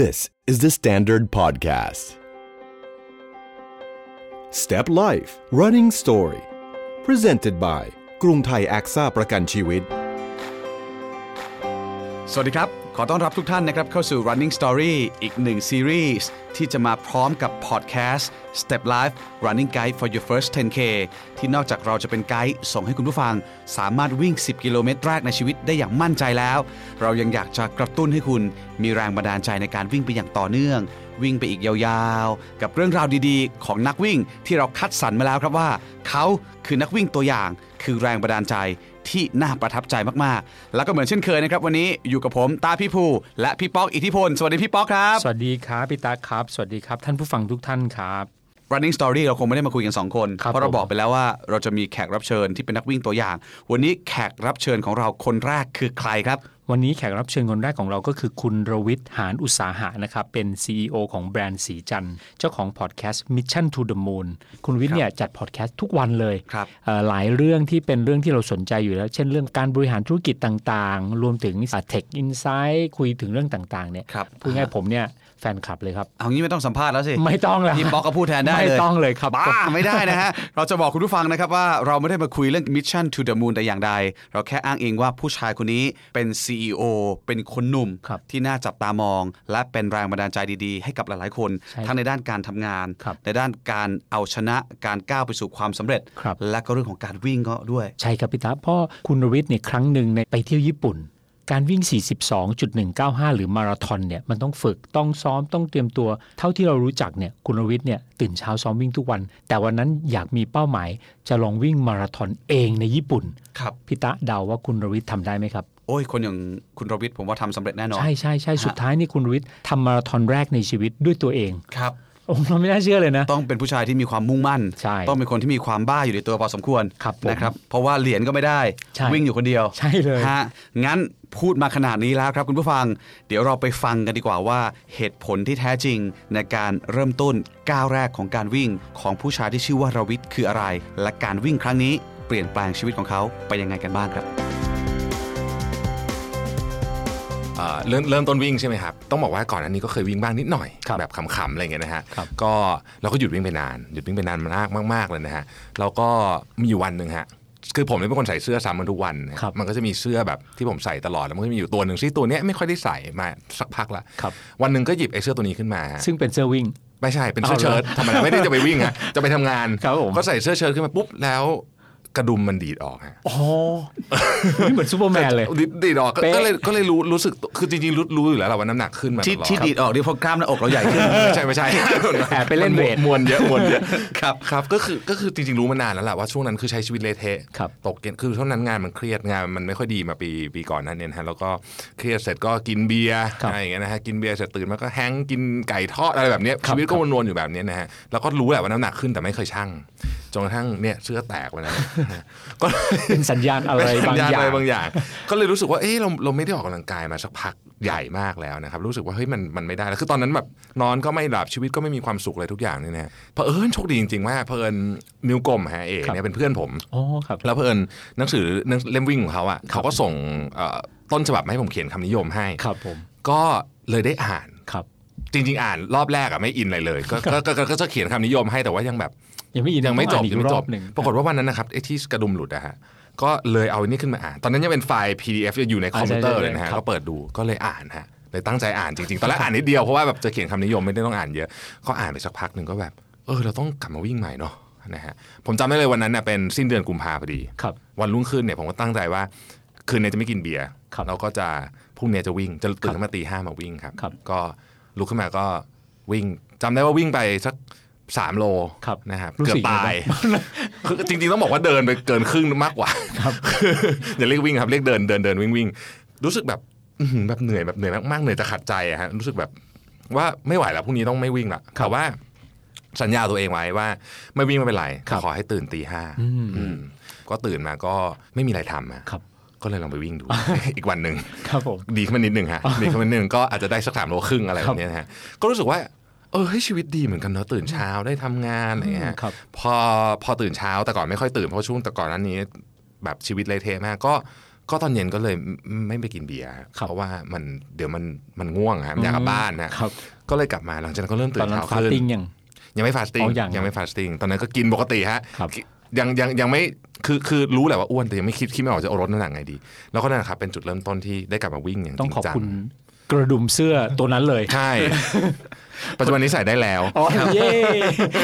This is the Standard Podcast. Step Life Running Story Presented by กรุงไทยแอคซ่าประกันชีวิต สวัสดีครับ ขอต้อนรับทุกท่านนะครับเข้าสู่ Running Story อีกหนึ่งซีรีส์ที่จะมาพร้อมกับพอดแคสต์ Step Life Running Guide for Your First 10K ที่นอกจากเราจะเป็นไกด์ส่งให้คุณผู้ฟัง สามารถวิ่ง 10 กิโลเมตรแรกในชีวิตได้อย่างมั่นใจแล้ว เรายังอยากจะกระตุ้นให้คุณมีแรงบันดาลใจในการวิ่งไปอย่างต่อเนื่อง วิ่งไปอีกยาวๆ กับเรื่องราวดีๆ ของนักวิ่งที่เราคัดสรรมาแล้วครับว่า เขาคือนักวิ่งตัวอย่างคือแรงบันดาลใจ ที่น่าประทับใจมากๆ แล้วก็เหมือนเช่นเคยนะครับ วันนี้อยู่กับผมตาพี่ภูและพี่ป๊อกอิทธิพล สวัสดีพี่ป๊อกครับ สวัสดีครับพี่ตาครับ สวัสดีครับ ท่านผู้ฟังทุกท่านครับ Running Story เราคงไม่ได้มาคุยกัน 2 คนครับเพราะเราผมบอกไปแล้วว่าเราจะมีแขกรับเชิญที่เป็นนักวิ่งตัวอย่าง วันนี้แขกรับเชิญของเราคนแรกคือใครครับ วันนี้แขกรับเชิญคนแรกของเราก็คือคุณรวิทย์หานอุตสาหะนะครับ เป็น CEO ของแบรนด์สีจันทร์เจ้าของพอดแคสต์ Mission to the Moon คุณรวิทย์เนี่ยจัดพอดแคสต์ทุกวันเลยครับเอ่อหลายเรื่องที่เป็นเรื่องที่เราสนใจอยู่แล้ว เช่นเรื่องการบริหารธุรกิจต่างๆ รวมถึงเทคอินไซต์คุยถึงเรื่องต่างๆเนี่ยครับพูดง่ายๆผมเนี่ย แฟนคลับเลยครับ เอางี้ไม่ต้องสัมภาษณ์แล้วสิ ไม่ต้องแล้วพี่ป๊อกก็พูดแทนได้เลย ไม่ต้องเลยครับบ้าไม่ได้นะฮะ เราจะบอกคุณผู้ฟังนะครับว่าเราไม่ได้มาคุยเรื่อง Mission to the Moon แต่อย่างใด เราแค่อ้างอิงว่าผู้ชายคนนี้เป็น CEO เป็นคนหนุ่มครับที่น่าจับตามอง และเป็นแรงบันดาลใจดีๆ ให้กับหลายๆคนใช่ทั้งในด้านการทำงานครับในด้านการเอาชนะการก้าวไปสู่ความสำเร็จครับและก็เรื่องของการวิ่งก็ด้วย ใช่ครับพี่ตาเพราะคุณรวิทย์เนี่ยครั้งหนึ่งในไปเที่ยวญี่ปุ่น การวิ่ง 42.195 หรือมาราธอนเนี่ยมันต้องฝึกต้องซ้อมต้องเตรียมตัว เท่าที่เรารู้จักเนี่ยคุณรวิทย์เนี่ยตื่นเช้าซ้อมวิ่งทุกวัน แต่วันนั้นอยากมีเป้าหมาย จะลองวิ่งมาราธอนเองในญี่ปุ่นครับพี่ตาเดาว่าคุณรวิทย์ทำได้ไหมครับโอ้ยคนอย่างคุณรวิทย์ผมว่าทำสำเร็จแน่นอน ใช่ใช่ใช่สุดท้ายนี่คุณรวิทย์ทำมาราธอนแรกในชีวิตด้วยตัวเองครับโอ้ เราไม่น่าเชื่อเลยนะ ต้องเป็นผู้ชายที่มีความมุ่งมั่นใช่ต้องเป็นคนที่มีความบ้าอยู่ในตัวพอสมควรครับผมนะครับ เพราะว่าเหรียญก็ไม่ได้ใช่วิ่งอยู่คนเดียว ใช่เลยฮะงั้นพูดมาขนาดนี้แล้วครับคุณผู้ฟัง เดี๋ยวเราไปฟังกันดีกว่าว่าเหตุผลที่แท้จริงในการเริ่มต้นก้าวแรกของการวิ่งของผู้ชายที่ชื่อว่ารวิทย์คืออะไร และการวิ่งครั้งนี้เปลี่ยนแปลงชีวิตของเขาไปยังไงกันบ้างครับ เอ่อเริ่มเริ่มต้นวิ่งใช่ไหมครับต้องบอกว่าก่อนอันนี้ก็เคยวิ่งบ้างนิดหน่อยครับแบบขำๆอะไรเงี้ยนะฮะครับก็เราก็หยุดวิ่งไปนานหยุดวิ่งไปนานมากมากๆเลยนะฮะแล้วก็มีอยู่วันหนึ่งฮะคือผมเนี่ยเป็นคนใส่เสื้อซ้ำมันทุกวันนะครับมันก็จะมีเสื้อแบบที่ผมใส่ตลอด แล้วมันก็จะมีอยู่ตัวหนึ่งที่ตัวเนี้ยไม่ค่อยได้ใส่มาสักพักละครับวันหนึ่งก็หยิบไอ้เสื้อตัวนี้ขึ้นมาฮะซึ่งเป็นเสื้อวิ่ง ไม่ใช่เป็นเสื้อเอาเหรอเชิ้ตธรรมดาไม่ได้จะไปวิ่งฮะจะไปทำงานครับผมก็ใส่เสื้อเชิ้ตขึ้นมาปุ๊บแล้ว กระดุมมันดีดออกฮะอ๋อนี่เหมือนซูเปอร์แมนเลยดีดีดออกก็เป๊ะก็เลยก็เลยรู้รู้สึกคือจริงๆรู้รู้อยู่แล้วแหละว่าน้ำหนักขึ้นมาที่ตลอดที่ดีดออกนี่เพราะกล้ามหน้าอกเราใหญ่ขึ้นไม่ใช่ไม่ใช่แอบไปเล่น weight มวลเยอะมวลเยอะครับครับก็คือก็คือจริงๆรู้มานานแล้วแหละว่าช่วงนั้นคือใช้ชีวิตเละเทะครับตกเกณฑ์คือช่วงนั้นงานมันเครียดงานมันไม่ค่อยดีมาปีปีก่อนนั้นเนี่ยนะฮะแล้วก็เครียดเสร็จก็กินเบียร์ครับอะไรอย่างเงี้ยนะฮะกินเบียร์เสร็จตื่นมาก็ hang กินไก่ทอดอะไรแบบเนี้ยครับชีวิตก็วนๆอยู่แบบเนี้ยนะฮะแล้วก็รู้แหละว่าน้ำหนักขึ้นแต่ไม่เคยชั่ง จนกระทั่งเนี่ยเสื้อแตกไปนะก็เป็นสัญญาณอะไรเป็นบางสัญญาณอย่าอะไรงบางอย่าง ก็เลยรู้สึกว่าเอ้เราเราไม่ได้ออกกำลังกายมาสักพักใหญ่มากแล้วนะครับ รู้สึกว่าเฮ้ยมันมันไม่ได้แล้วคือตอนนั้นแบบนอนก็ไม่หลับชีวิตก็ไม่มีความสุขเลยทุกอย่างเนี่ยนะเพอเอิญโชคดีจริงๆว่าเผอิญนิ้วกลมฮะเอ๋ครับเนี่ยเป็นเพื่อนผมอ๋อครับแล้วเพอเอิญหนังสือหนังเล่มวิ่งของเขาอะเขาก็ส่งเอ่อต้นฉบับมาให้ผมเขียนคำนิยมให้ครับผมก็เลยได้อ่านครับจริง ๆ อ่านรอบแรกอะไม่อินอะไรเลย ก็ก็ก็ก็ก็จะเขียนคำนิยมให้แต่ว่ายังแบบ ยังไม่อินยังไม่จบต้ออ่านอียังกไม่รจอบบหนึ่งปรากฏว่าวันนั้นนะครับไอ้ที่กระดุมหลุดอะฮะก็เลยเอาอันนี้ขึ้นมาอ่าน ตอนนั้นยังเป็นไฟล์ PDF อยู่ในคอมพิวเตอร์เลยนะฮะก็เปิดดูก็เลยอ่านฮะเลยตั้งใจอ่านจริงๆ ตอนแรกอ่านนิดเดียวเพราะว่าแบบจะเขียนคำนิยมไม่ได้ต้องอ่านเยอะ ก็อ่านไปสักพักหนึ่งก็แบบ เออ เราต้องกลับมาวิ่งใหม่เนาะนะฮะผมจำได้เลยวันนั้นเน่ยเป็นสิ้นเดือนกุมภาพอดีครับวันรุ่งขึ้นเนี่ยผมก็ตั้งใจว่า คืนนี้จะไม่กินเบียร์ครับเราก็จะพรุ่งนี้จะวิ่งจะตื่นขึ้นมาตีห้ามาวิ่งครับครับก็ลุกขึ้นมาก็วิ่งจำได้ว่าวิ่งไปสัก สามโลครับนะครับรู้เกือสึกบตายยังไงบ้างคือจริงๆ ต้องบอกว่าเดินไปเกินครึ่งมากกว่าอย่าเรียกวิ่งครับเรียกเดินเดินเดินวิ่งวิ่งรู้สึกแบบอื้อหือแบบเหนื่อยแบบเหนื่อยมากๆเหนื่อยจะขัดใจอะฮะรู้สึกแบบว่าไม่ไหวแล้วพรุ่งนี้ต้องไม่วิ่งละแต่ว่าสัญญาตัวเองไว้ว่าไม่วิ่งไม่เป็นไรครับขอให้ตื่นตีห้าอืมอืมก็ตื่นมาก็ไม่มีอะไรทำอะครับก็เลยลองไปวิ่งดูอีกวันหนึ่งครับผมดีขึ้นมานิดหนึ่งฮะดีขึ้นมานิดหนึ่งก็อาจจะได้สักสามโลครึ่งอะไรคแบรับบนี้นะฮะก็รู้สึกว่า เออเฮ้ยชีวิตดีเหมือนกันเนอะตื่นเช้าได้ทำงานอะไรเงี้ยครับพอพอตื่นเช้าแต่ก่อนไม่ค่อยตื่นเพราะช่วงแต่ก่อนนั้นนี้ แบบชีวิตเลยเทะมากก็ก็ตอนเย็นก็เลยไม่ไม่ไปกินเบียร์ฮะครับเพราะว่ามันเดี๋ยวมันมันง่วงครับอยากกลับบ้านนะครับก็เลยกลับมาหลังจากนั้นก็เริ่มตื่ตอนนนั้นเช้าฟาสขึ้นติ้งยังยังไม่ฟาสติ้งอ๋อยังยังไม่ฟาสติ้งตอนนั้นก็กินปกติฮะครับยังยังยังไม่คือคือรู้แหละว่าอ้วนแต่ยังไม่คิดคิดไม่ออกจะเอาลดน้ำหนักไงดี แล้วก็นั่นแหละครับเป็นจุดเริ่มต้นที่ได้กลับมาวิ่งอย่างจต้องริงขอบจังคุณกระดุมเสื้อตัวนั้นเลย ใช่ ปัจจุบันนี้ใส่ได้แล้วอ๋อเย้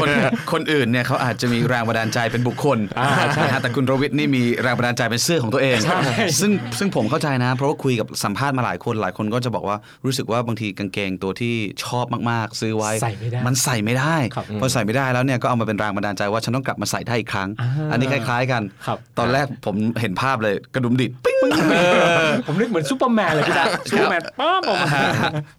คนคนอื่นเนี่ยเขาอาจจะมีแรงบันดาลใจเป็นบุคคลอ่าใช่นะฮะแต่คุณรวิศนี่มีแรงบันดาลใจเป็นเสื้อของตัวเอง ซึ่งซึ่งผมเข้าใจนะ เพราะว่าคุยกับสัมภาษณ์มาหลายคนหลายคนก็จะบอกว่ารู้สึกว่าบางทีกางเกงตัวที่ชอบมากๆ ซื้อไว้ใส่ไม่ได้มันใส่ไม่ได้ครับพอใส่ไม่ได้แล้วเนี่ยก็เอามาเป็นแรงบันดาลใจว่าฉันต้องกลับมาใส่ได้อีกครั้งอ่าอันนี้คล้าย ๆกันครับตอนแรกผมเห็นภาพเลยกระดุมดีดปิ๊งผมนึกเหมือนซูเปอร์แมนเลยพี่ตาซูเปอร์แมนป้าบออกมา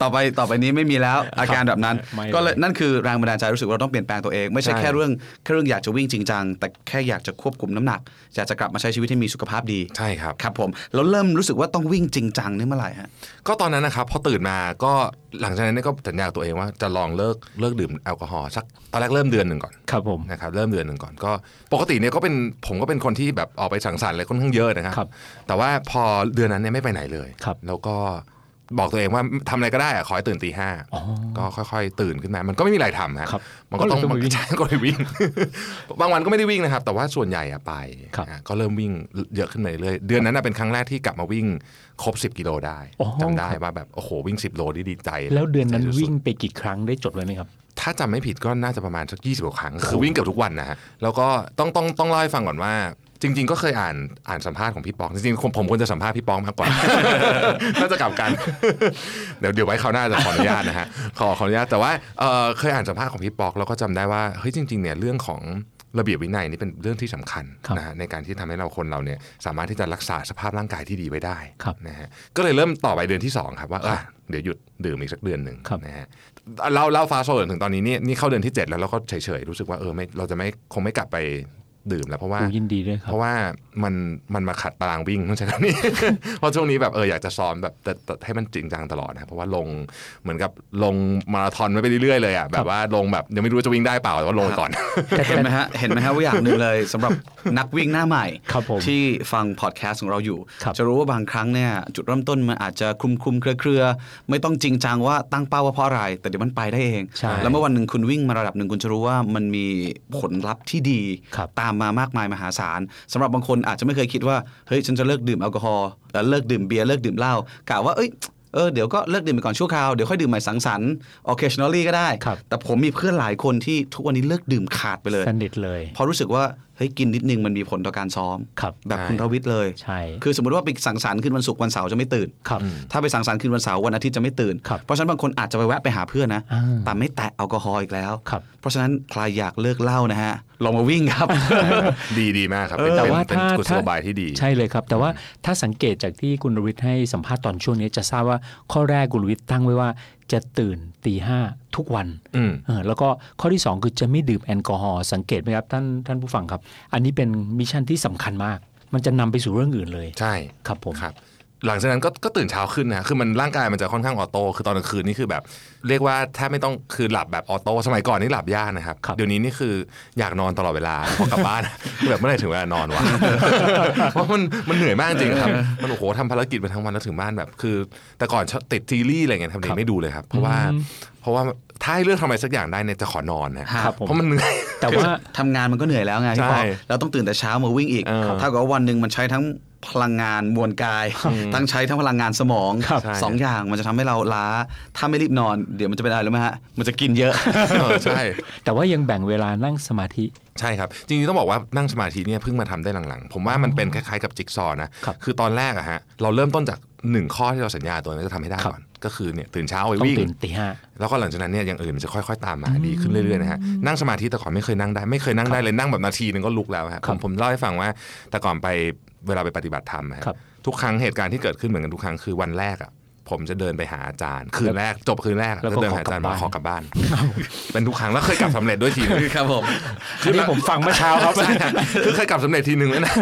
ต่อไปต่อไปนี้ไม่มีแล้วอาการแบบนั้นไม่เลยก็เลยนั่นคือแรงบันดาลใจรู้สึกว่าเราต้องเปลี่ยนแปลงตัวเองไม่ใช่ใช่แค่เรื่องแค่เรื่องอยากจะวิ่งจริงจังแต่แค่อยากจะควบคุมน้ำหนักอยากจะกลับมาใช้ชีวิตให้มีสุขภาพดีใช่ครับครับผมแล้วเริ่มรู้สึกว่าต้องวิ่งจริงจังนี่เมื่อไหร่ฮะก็ตอนนั้นนะครับพอตื่นมาก็หลังจากนั้นเนี่ยก็สัญญากับตัวเองว่าจะลองเลิกเลิกดื่มแอลกอฮอล์สักตอนแรกเริ่มเดือนหนึ่งก่อนครับผมนะครับเริ่มเดือนหนึ่งก่อนก็ ปกติเนี่ยก็เป็นผมก็เป็นคนที่แบบออกไปสังสรรค์อะไรค่อนข้างเยอะนะครับครับแต่ว่าพอเดือนนั้นเนี่ยไม่ไปไหนเลยครับแล้วก็ บอกตัวเองว่าทำอะไรก็ได้อะขอให้ตื่นตีห้าอ๋อก็ค่อยๆ ตื่นขึ้นมามันก็ไม่มีอะไรทำฮะครับมันก็ต้องก็เลยต้องไปวิ่งใช่ก็เลยวิ่ง บางวันก็ไม่ได้วิ่งนะครับ แต่ว่าส่วนใหญ่อะไปครับอะก็เริ่มวิ่งเยอะขึ้นมาเรื่อยๆเดือนนั้นน่ะเป็นครั้งแรกที่กลับมาวิ่งครบ 10 กิโลได้อ๋อจำได้ครับว่าแบบโอ้โหวิ่ง 10 โลนี่ดีใจ แล้วเดือนนั้นใจสุๆวิ่งไปกี่ครั้งได้จดไว้ไหมครับถ้าจำไม่ผิดก็น่าจะประมาณสักยี่สิบกว่าครั้ง คือวิ่งเกือบทุกวันนะฮะ แล้วก็ต้องต้องต้องเล่าให้ฟังก่อนว่า จริง ๆ ก็เคยอ่านอ่านสัมภาษณ์ของพี่ปอง จริงๆผมผมควรจะสัมภาษณ์พี่ปองมากกว่า น่าจะกลับกัน เดี๋ยวเดี๋ยวไว้คราวหน้าจะขออนุญาตนะฮะ ขอขออนุญาต แต่ว่าเอ่อเคยอ่านสัมภาษณ์ของพี่ปองแล้วก็จำได้ว่า เฮ้ยจริง ๆ เนี่ยเรื่องของระเบียบวินัยนี่เป็นเรื่องที่สำคัญครับนะฮะในการที่ทำให้เราคนเราเนี่ยสามารถที่จะรักษาสภาพร่างกายที่ดีไว้ได้ครับนะฮะก็เลยเริ่มต่อไปเดือนที่สองครับว่าอะเดี๋ยวหยุดดื่มอีกสักเดือนหนึ่งครับนะฮะเราเล่าฟาโซถึงตอนนี้นี่นี่เข้าเดือนที่ 7 แล้วเราก็เฉยๆรู้สึกว่าเออไม่เราจะไม่คงไม่กลับไป ดื่มแล้วเพราะว่าโอ้ยินดีด้วยครัเพบราะว่ามันมันมาขัดตารางวิ่งต้องใช้คำนี้เพราะช่วงนี้แบบเอออยากจะซ้อมแบบแต่แต่ให้มันจริงจังตลอดนะเพราะว่าลงเหมือนกับลงมาราธอนไว้ไปเรื่อยๆเลยอะแบบว่าลงแบบยังไม่รู้ว่าจะวิ่งได้เปล่าแต่ว่าลงไปก่อนเห็นไหมฮะเห็นไหมฮะว่าอย่างหนึ่งเลยสำหรับนักวิ่งหน้าใหม่ครับผมที่ฟังพอดแคสต์ของเราอยู่ครับจะรู้ว่าบางครั้งเนี่ยจุดเริ่มต้นมันอาจจะคลุมคลุมๆเครือเครือๆไม่ต้องจริงจังว่าตั้งเป้าว่าเพราะอะไร แต่เดี๋ยวมันไปได้เองใช่แล้วเมื่อวันหนึ่งคุณวิ่งมาระดับหนึ่งคุณจะรู้ว่ามันมีผลลัพธ์ที่ดีครับตามมามากมายมหาศาลสำหรับบางคนอาจจะไม่เคยคิดว่าเฮ้ยฉันจะเลิกดื่มแอลกอฮอล์แล้วเลิกดื่มเบียร์เลิกดื่มเหล้ากะว่าเอ้ยเออเดี๋ยวก็เลิกดื่มไปก่อนชั่วคราว เดี๋ยวค่อยดื่มใหม่สังสรรค์ occasionally ก็ได้ครับแต่ผมมีเพื่อนหลายคนที่ทุกวันนี้เลิกดื่มขาดไปเลย สนิทเลยเพราะรู้สึกว่า เฮ้ยกินนิดนึงมันมีผลต่อการซ้อม ครับ แบบใช่คุณรวิทย์เลย ใช่ คือสมมติว่าไปสังสรรค์คืนวันศุกร์วันเสาร์จะไม่ตื่น ครับ ถ้าไปสังสรรค์คืนวันเสาร์วันอาทิตย์จะไม่ตื่น ครับเพราะฉะนั้นบางคนอาจจะไปแวะไปหาเพื่อนนะ อ่าแต่ไม่แตะแอลกอฮอล์อีกแล้ว ครับ เพราะฉะนั้นใครอยากเลิกเหล้านะฮะ ลองมาวิ่งครับ ดีดีมากครับเป็นแต่เป็นว่าเป็นถ้ากุศถ้าโลบายที่ดี ใช่เลยครับ แต่ว่าถ้าสังเกตจากที่คุณรวิทย์ให้สัมภาษณ์ตอนช่วงนี้จะทราบว่าข้อแรกคุณรวิทย์ตั้งไว้ว่า จะตื่นตีห้าทุกวันอืมเออแล้วก็ข้อที่ 2 คือจะไม่ดื่มแอลกอฮอล์สังเกตไหมครับท่านท่านผู้ฟังครับ อันนี้เป็น mission ที่สำคัญมาก มันจะนำไปสู่เรื่องอื่นเลย ใช่ครับผมครับ หลังจากนั้นก็ก็ตื่นเช้าขึ้นนะคือมันร่างกายมันจะค่อนข้าง auto คือตอนกลางคืนนี่คือแบบ เรียกว่าแทบไม่ต้องคือหลับแบบออโต้สมัยก่อนนี่หลับยากนะครับครับเดี๋ยวนี้นี่คืออยากนอนตลอดเวลาพอกลับบ้านคือแบบเมื่อไหร่ถึงเวลานอนวะเพราะมันมันเหนื่อยมากจริงครับมันโอ้โหทำภารกิจไปทั้งวันแล้วถึงบ้านแบบ คือ แต่ก่อนชอบติดซีรีส์อะไรเงี้ยทำนี้ไม่ดูเลยครับ เพราะว่าอืมเพราะว่าถ้าให้เลือกทำอะไรสักอย่างได้เนี่ยจะขอนอนนะครับผมเพราะมันเหนื่อยแต่ว่าทำงานมันก็เหนื่อยแล้วไงพี่ปอใช่แล้วต้องตื่นแต่เช้ามาวิ่งอีกเออเท่ากับว่าวันหนึ่งมันใช้ทั้ง พลังงานมวลกาย ทั้งใช้ทั้งพลังงานสมองครับสองอย่างมันจะทำให้เราล้า ถ้าไม่รีบนอน เดี๋ยวมันจะเป็นอะไรรู้ไหมฮะ มันจะกินเยอะเออใช่ แต่ว่ายังแบ่งเวลานั่งสมาธิใช่ครับจริงๆต้องบอกว่านั่งสมาธิเนี่ยเพิ่งมาทำได้หลังๆ ผมว่ามันเป็นคล้ายๆกับจิ๊กซอว์นะครับอตอนแรกอะฮะเราเริ่มต้นจากหนึ่งข้อที่เราสัญญาตัวนี้จะทำให้ได้ครับก่อนก็คือเนี่ยตื่นเช้าไปต้องวิ่งตื่นตีห้าแล้วก็หลังจากนั้นเนี่ยอย่างอื่นมันจะค่อยๆ ตามมาดีขึ้นเรื่อยๆนะฮะนั่งสมาธิแต่ก่อนไม่เคยนั่งได้ไม่เคยนั่งได้เลยนั่งแบบนาทีหนึงก็ลุกแล้วฮะคผรับมผมเล่าให้ฟังว่าแต่ก่อนไป เวลาไปปฏิบัติธรรมอะฮะครับทุกครั้งเหตุการณ์ที่เกิดขึ้นเหมือนกันทุกครั้งคือวันแรกอะผมจะเดินไปหาอาจารย์ คืนแรกจบคืนแรกอะแล้วก็เดินหาอาจารย์มาขอกลับบ้านขอกลับบ้าน เป็นทุกครั้งแล้วเคยกลับสำเร็จด้วยทีนึงครับผมอันนี้ผมฟังเมื่อเช้าครับใช่ฮะคือเคยกลับสำเร็จทีนึงแล้วนะ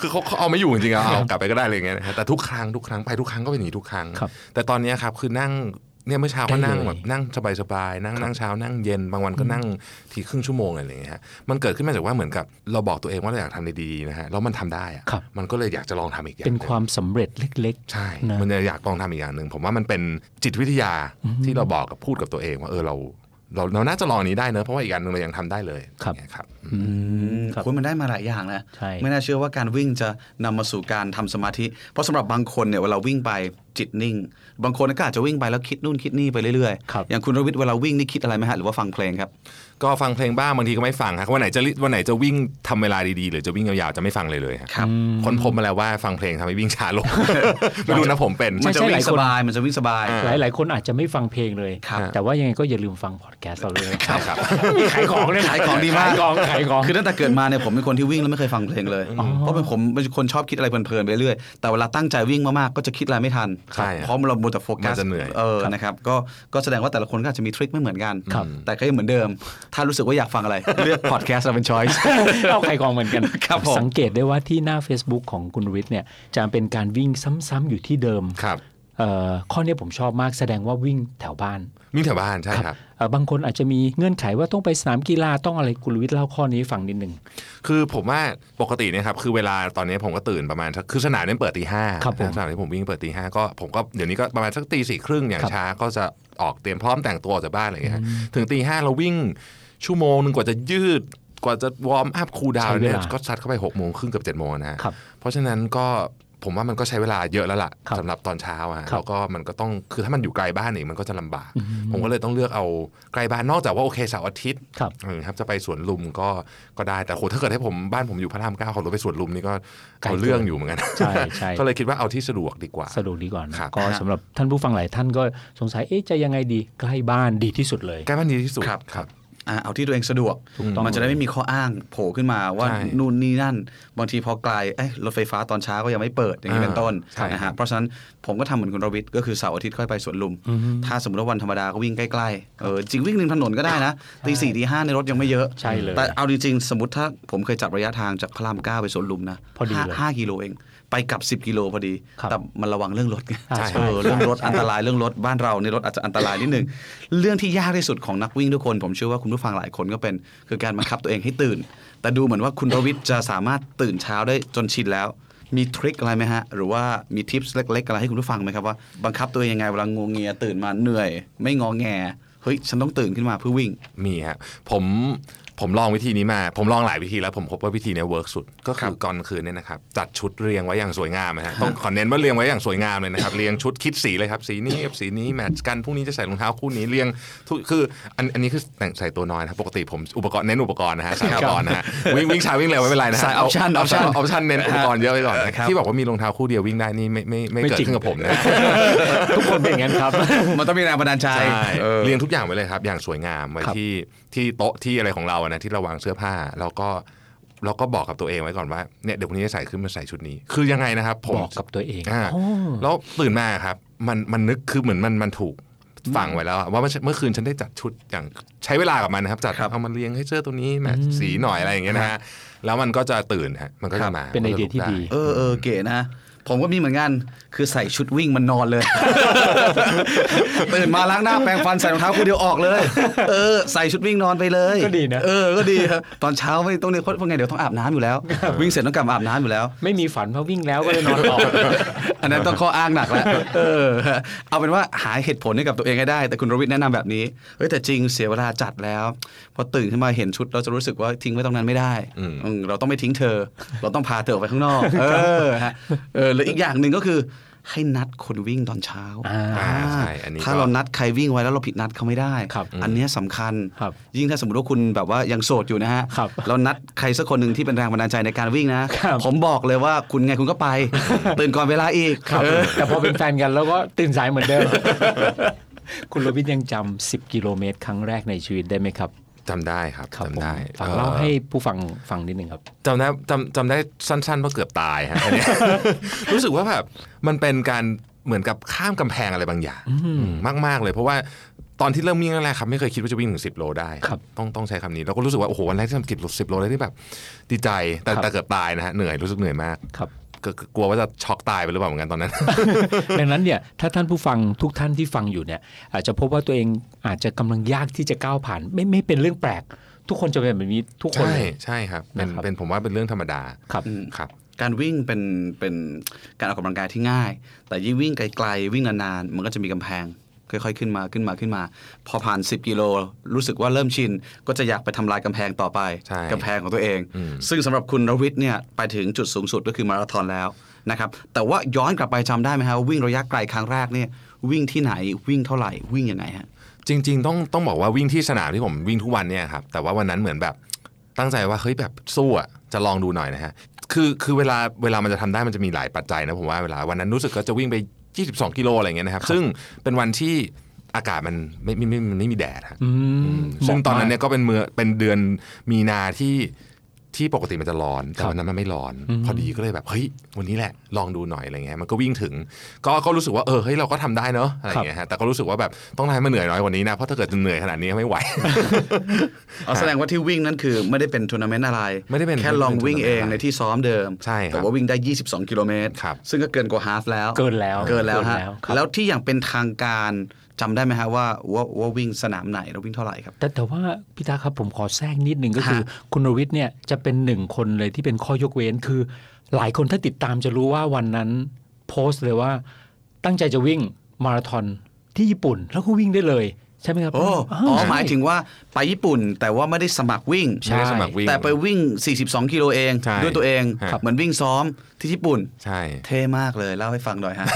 คือเขาเขาเอาไม่อยู่จริงๆอะเอากลับไปก็ได้เลยอย่างเงี้ยนะฮะแต่ทุกครั้งทุกครั้งไปทุกครั้งก็เป็นอย่างนี้ทุกครั้งครับแต่ตอนเนี้ยครับคือนั่ง เนี่ยเมื่อเช้าก็นั่งได้เลยแบบนั่งสบายๆนั่งนั่งเช้านั่งเย็นบางวันก็นั่งทีครึ่งชั่วโมงอะไรอย่างเงี้ยฮะมันเกิดขึ้นมาจากว่าเหมือนกับเราบอกตัวเองว่าเราอยากทำดีๆนะฮะแล้วมันทำได้อะครับมันก็เลยอยากจะลองทำอีกอย่างเป็นหงความสำเร็จเล็กใช่นะมันจะอยากลองทำอีกอย่างหนึ่งผมว่ามันเป็นจิตวิทยาที่เราบอกกับพูดกับตัวเองว่าเออเราเราเราน่าจะลองอันนี้ได้เนอะเพราะว่าอีกอันหนึ่งเรายังทำได้เลยครับอย่างเงี้ยครับๆอืมครับคุณมันได้มาหลายอย่างนะใช่ไม่น่าเชื่อว่าการวิ่งจะนำมาสู่การทำสมาธิ เพราะสำหรับบางคนเนี่ยเวลาวิ่งไปจิตนิ่ง บางคนก็อาจจะวิ่งไปแล้วคิดนู่นคิดนี่ไปเรื่อยครับอย่างคุณรวิทย์เวลาวิ่งนี่คิดอะไรไหมฮะหรือว่าฟังเพลงครับ ก็ฟังเพลงบ้างบางทีก็ไม่ฟังครับวันไหนจะรีวันไหนจะวิ่งทำเวลาดีๆ หรือจะวิ่งยาวๆจะไม่ฟังเลยเลยครับครับค้นพบมาแล้วว่าฟังเพลงทำให้วิ่งช้าลงไม่รู้นะผมเป็นมันจะใช่วิ่หลางยสคนบายมันจะวิ่งสบายหลาย หลายๆ คนอาจจะไม่ฟังเพลงเลยครับแต่ว่ายังไงก็อย่าลืมฟังพอดแคสต์เราเลยใช่ครับมีขายของเลยขายของดีมากขายของขายของคือตั้งแต่เกิดมาเนี่ยผมเป็นคนที่วิ่งแล้วไม่เคยฟังเพลงเลยเพราะเป็นผมเป็นคนชอบคิดอะไรเพลินๆไปเรื่อยแต่เวลาตั้งใจวิ่งมากๆก็จะคิดอะไรไม่ทันใช่เพราะเราโมวแต่โฟกัมัสนจะเหนื่อยเออนะครับก็ก็แสดงว่าแต่ละคนก็อาจจะมีทริคไม่เหมือนกันครับแต่ก็ยังเหมือนเดิม ถ้ารู้สึกว่าอยากฟังอะไร เลือกพอดแคสต์เราเป็นช้อยส์เราขายของเหมือนกันครับผมสังเกตได้ว่าที่หน้า Facebook ของคุณวิทย์เนี่ยจะเป็นการวิ่งซ้ำๆอยู่ที่เดิมครับเอ่อ ข้อนี้ผมชอบมากแสดงว่าวิ่งแถวบ้าน วิ่งแถวบ้านใช่ครับเอ่อบางคนอาจจะมีเงื่อนไขว่าต้องไปสนามกีฬาต้องอะไรคุณวิทย์เล่าข้อนี้ให้ฟังนิดหนึ่งคือผมว่าปกติเนี่ยครับคือเวลาตอนนี้ผมก็ตื่นประมาณสักคือสนามเนี่ยเปิดตีห้าครับผมสนามที่ผมวิ่งเปิดตีห้าก็ผมก็เดี๋ยวนี้ก็ประมาณสักตีสี่ครึ่งอย่างครับช้าก็จะออกเตรียมพร้อมแต่งตัวออกจากบ้านอะไรอย่างเงี้ยฮะถึงตีห้าเราวิ่งชั่วโมงหนึ่งกว่าจะยืดกว่าจะ warm up cool down เน์ใช้เวลาก็ซัดเข้าไปหกโมงครึ่งกับเจ็ดโมงนะฮะครับเพราะฉะนั้นก็ ผมว่ามันก็ใช้เวลาเยอะแล้วล่ะครับสำหรับตอนเช้าอะครับแล้วก็มันก็ต้องคือถ้ามันอยู่ไกลบ้านอีกมันก็จะลำบาก ผมก็เลยต้องเลือกเอาใกล้บ้านนอกจากว่าโอเคเสาร์อาทิตย์ครับเออครับจะไปสวนลุมก็ก็ได้แต่โหถ้าเกิดให้ผมบ้านผมอยู่พระรามเก้าขับรถไปสวนลุมนี่ก็ไกลเอาเรื่องอยู่เหมือนกันใช่ใช่ก็เลยคิดว่าเอาที่สะดวกดีกว่า สะดวกดีกว่านะครับก็สำหรับท่านผู้ฟังหลายท่านก็สงสัยเอ๊ะจะยังไงดีใกล้บ้านดีที่สุดเลยใกล้บ้านดีที่สุดครับครับอะ เอาที่ตัวเองสะดวกถูกต้องมันจะได้ไม่มีข้ออ้างโผล่ขึ้นมาว่าใช่นู่นนี่นั่น บางทีพอไกลเอ้ยรถไฟฟ้าตอนเช้าก็ยังไม่เปิดอย่างนี้อ่าเป็นต้นใช่นะฮะเพราะฉะนั้นผมก็ทำเหมือนคุณรวิทย์ก็คือเสาร์อาทิตย์ค่อยไปสวนลุม ถ้าสมมติว่าวันธรรมดาก็วิ่งใกล้ๆเออจริงวิ่งริมถนนก็ได้นะตีสี่ตีห้าในรถยังไม่เยอะใช่เลยแต่เอาจริงๆสมมติถ้าผมเคยจับระยะทางจากพระรามเก้าไปสวนลุมนะพอดีห้าเลยห้ากิโลเอง ไปกลับ 10 กิโลพอดีครับแต่มันระวังเรื่องรถไงอ่าใช่เออเรื่องรถอันตรายเรื่องรถบ้านเราในรถอาจจะอันตรายนิดนึง เรื่องที่ยากที่สุดของนักวิ่งทุกคน ผมเชื่อว่าคุณผู้ฟังหลายคนก็เป็น คือการบังคับตัวเองให้ตื่น แต่ดูเหมือนว่าคุณรวิทย์จะสามารถตื่นเช้าได้จนชินแล้ว มี trick อะไรไหมฮะ หรือว่ามี tips เล็ก ๆ อะไรให้คุณผู้ฟังไหมครับว่าบังคับตัวเองยังไงเวลางัวเงียตื่นมาเหนื่อย ไม่งอแงเฮ้ยฉันต้องตื่นขึ้นมาเพื่อวิ่งมีฮะผม ผมลองวิธีนี้มา ผมลองหลายวิธีแล้วผมพบว่าวิธีเนี้ work สุด ก็คือก่อนคืนเนี่ยนะครับจัดชุดเรียงไว้อย่างสวยงามนะฮะต้องขอเน้นว่าเรียงไว้อย่างสวยงามเลยนะครับเรียงชุดคิดสีเลยครับสีนี้กับสีนี้ match กันพรุ่งนี้จะใส่รองเท้าคู่นี้เรียงทุกคืออันอันนี้คือแต่งใส่ตัวน้อยนะครับปกติผมอุปกรณ์เน้นอุปกรณ์นะฮะใส่อุปกรณ์นะฮะวิ่งวิ่งช้าวิ่งเร็วไม่เป็นไรนะฮะใส่ option ออปชั่น option ออปชั่นเน้นอุปกรณ์เยอะไปก่อนนะครับที่บอกว่ามีรองเท้าคู่เดียววิ่งได้นี่ไม่ไม่ไม่ไม่เกิดจริงขึ้นกับผมนะทุกคนเป็นอย่างนั้นครับมันต้องมีแรงบันดาลใจใช่เออเรียงทุกอย่างไว้เลยครับอย่างสวยงามไว้ครับที่ที่โต๊ะที่อะไรของเราอะนะที่เราวางเสื้อผ้าแล้วก็เราก็บอกกับตัวเองไว้ก่อนว่าเนี่ยเดี๋ยววันนี้จะใส่ขึ้นมาใส่ชุดนี้ คือยังไงนะครับผมบอกกับตัวเองอ่าโอ้แล้วตื่นมาครับ มันมันนึกคือเหมือนมันมันถูกฝังไว้แล้วอะว่าเมื่อเมื่อคืนฉันได้จัดชุดอย่างใช้เวลากับมันนะครับ จัดครับเอามาเรียงให้เสื้อตัวนี้แมทช์สีหน่อยอะไรอย่างเงี้ยนะฮะแล้วมันก็จะตื่นฮะมันก็จะมาเป็นไอเดียที่ดีเออเออเก๋นะผมก็มีเหมือนกัน คือใส่ชุดวิ่งมันนอนเลย ตื่นมาล้างหน้าแปรงฟันใส่รองเท้าคู่เดียวออกเลย เออใส่ชุดวิ่งนอนไปเลย ก็ดีนะ เออก็ดีครับตอนเช้าไม่ต้องเนี่ยเพราะไงเดี๋ยวต้องอาบน้ำอยู่แล้ว วิ่งเสร็จต้องกลับมาอาบน้ำอยู่แล้ว ไม่มีฝันเพราะวิ่งแล้วก็เลยนอนต่ออันนั้นต้องข้ออ้างหนักแล้วเออ เอาเป็นว่าหาเหตุผลให้กับตัวเองให้ได้ แต่คุณรวิทย์แนะนำแบบนี้เฮ้ยแต่จริงเสียเวลาจัดแล้ว พอตื่นขึ้นมาเห็นชุดเราจะรู้สึกว่าทิ้งไว้ตรงนั้นไม่ได้อืมอืมเราต้องไม่ทิ้งเธอ เราต้องพาเธอออกไปข้างนอก เออฮะเออหรืออีกอย่างหนึ่งก็คือ ให้นัดคนวิ่งตอนเช้าอ่าอ่าใช่อันนี้ถ้าก็เรานัดใครวิ่งไว้แล้วเราผิดนัดเขาไม่ได้ครับอันเนี้ยสำคัญครับยิ่งถ้าสมมติว่าคุณแบบว่ายังโสดอยู่นะฮะครับเรานัดใครสักคนหนึ่งที่เป็นแรงบันดาลใจในการวิ่งนะครับผมบอกเลยว่าคุณไงคุณก็ไป ตื่นก่อนเวลาอีกครับเออแต่พอเป็นแฟนกันแล้วก็ตื่นสายเหมือนเดิม คุณโรบินยังจำ10 กิโลเมตร ครั้งแรกในชีวิตได้ไหมครับ จำได้ครับครับผมจำได้ฝากอ่อเล่าให้ผู้ฟังฟังนิดนึงครับจำได้จำจำได้สั้นๆว่าเกือบตายฮะอันเนี้ยรู้สึกว่าแบบมันเป็นการเหมือนกับข้ามกำแพงอะไรบางอย่างมาก ๆ เลย เพราะว่าตอนที่เริ่มวิ่งแรกๆครับไม่เคยคิดว่าจะวิ่งถึง10โลได้ครับต้องต้องใช้คำนี้แล้วก็รู้สึกว่าโอ้โหวันแรกที่ทำกิจสิบโลเลยที่แบบดีใจแต่ครับแต่เกือบตายนะฮะเหนื่อยรู้สึกเหนื่อยมากครับ ก็กลัวว่าจะช็อกตายไปหรือเปล่าเหมือนกันตอนนั้น ดังนั้นเนี่ยถ้าท่านผู้ฟังทุกท่านที่ฟังอยู่เนี่ย อาจจะพบว่าตัวเองอาจจะกำลังยากที่จะก้าวผ่าน ไม่ไม่เป็นเรื่องแปลก ทุกคนจะเป็นแบบนี้ทุกคนใช่เลยใช่ครับเป็นนะครับเป็นผมว่าเป็นเรื่องธรรมดาครับครับการวิ่งเป็นเป็นการออกกำลังกายที่ง่าย แต่ยิ่งวิ่งไกลๆวิ่งนานๆมันก็จะมีกำแพง ค่อยๆ ขึ้นมาขึ้นมาขึ้นมา พอผ่าน 10 กิโล รู้สึกว่าเริ่มชิน ก็จะอยากไปทำลายกำแพงต่อไปใช่กำแพงของตัวเองอืมซึ่งสำหรับคุณรวิทย์เนี่ยไปถึงจุดสูงสุดก็คือมาราธอนแล้วนะครับแต่ว่าย้อนกลับไปจำได้ไหมครับว่าวิ่งระยะไกลครั้งแรกเนี่ยวิ่งที่ไหนวิ่งเท่าไหร่วิ่งยังไงฮะจริง ๆ ต้องต้องบอกว่าวิ่งที่สนามที่ผมวิ่งทุกวันเนี่ยครับแต่ว่าวันนั้นเหมือนแบบตั้งใจว่าเฮ้ยแบบสู้อะจะลองดูหน่อยนะฮะคือคือเวลาเวลามันจะทำได้มันจะมีหลายปัจจัยนะผมว่าเวลาวันนั้นรู้สึกก็จะวิ่งไป 22 กิโลอะไรเงี้ยนะครับ ซึ่งเป็นวันที่อากาศมันไม่ไม่ไม่มันไม่มีแดดฮะอืมซึ่งตอนนั้นหมาะมากเนี่ยก็เป็นเมือเป็นเดือนมีนาที่ ที่ปกติมันจะร้อน แต่ครับวันนั้นมันไม่ร้อนอืมพอดีก็เลยแบบเฮ้ยวันนี้แหละลองดูหน่อยอะไรเงี้ยมันก็วิ่งถึง ก็ก็รู้สึกว่าเออเฮ้ยเราก็ทำได้เนอะอะไรเงี้ยฮะแต่ก็รู้สึกว่าแบบต้องทำให้มันเหนื่อยน้อยกว่านี้นะเพราะถ้าเกิดเหนื่อยขนาดนี้ไม่ไหวเอาแสดงว่าที่วิ่งนั้นคือไม่ได้เป็นทัวร์นาเมนต์อะไรไม่ได้เป็นแค่ลองวิ่งเองในที่ซ้อมเดิมใช่ครับแต่ว่าวิ่งได้ 22 กิโลเมตรครับซึ่งก็เกินกว่า half แล้วเกินแล้วเกินแล้วฮะครับแล้วที่อย่างเป็นทางการ จำได้ไหมฮะว่าว่าว่าวิ่งสนามไหนแล้ววิ่งเท่าไหร่ครับ แต่แต่ว่าพี่ตาครับผมขอแทรกนิดหนึ่งก็คือฮะคุณนวิทย์เนี่ยจะเป็นหนึ่งคนเลยที่เป็นข้อยกเว้นคือ หลายคนถ้าติดตามจะรู้ว่าวันนั้นโพสต์เลยว่า ตั้งใจจะวิ่งมาราธอนที่ญี่ปุ่นแล้วก็วิ่งได้เลยใช่ไหมครับ โอ้าอ๋อใช่หมายถึงว่าไปญี่ปุ่นแต่ว่าไม่ได้สมัครวิ่งใช่ไม่ได้สมัครวิ่ง แต่ไปวิ่ง 42 กิโลเองใช่ด้วยตัวเองครับเหมือนวิ่งซ้อมที่ญี่ปุ่น ใช่ เท่มากเลย เล่าให้ฟังหน่อยฮะ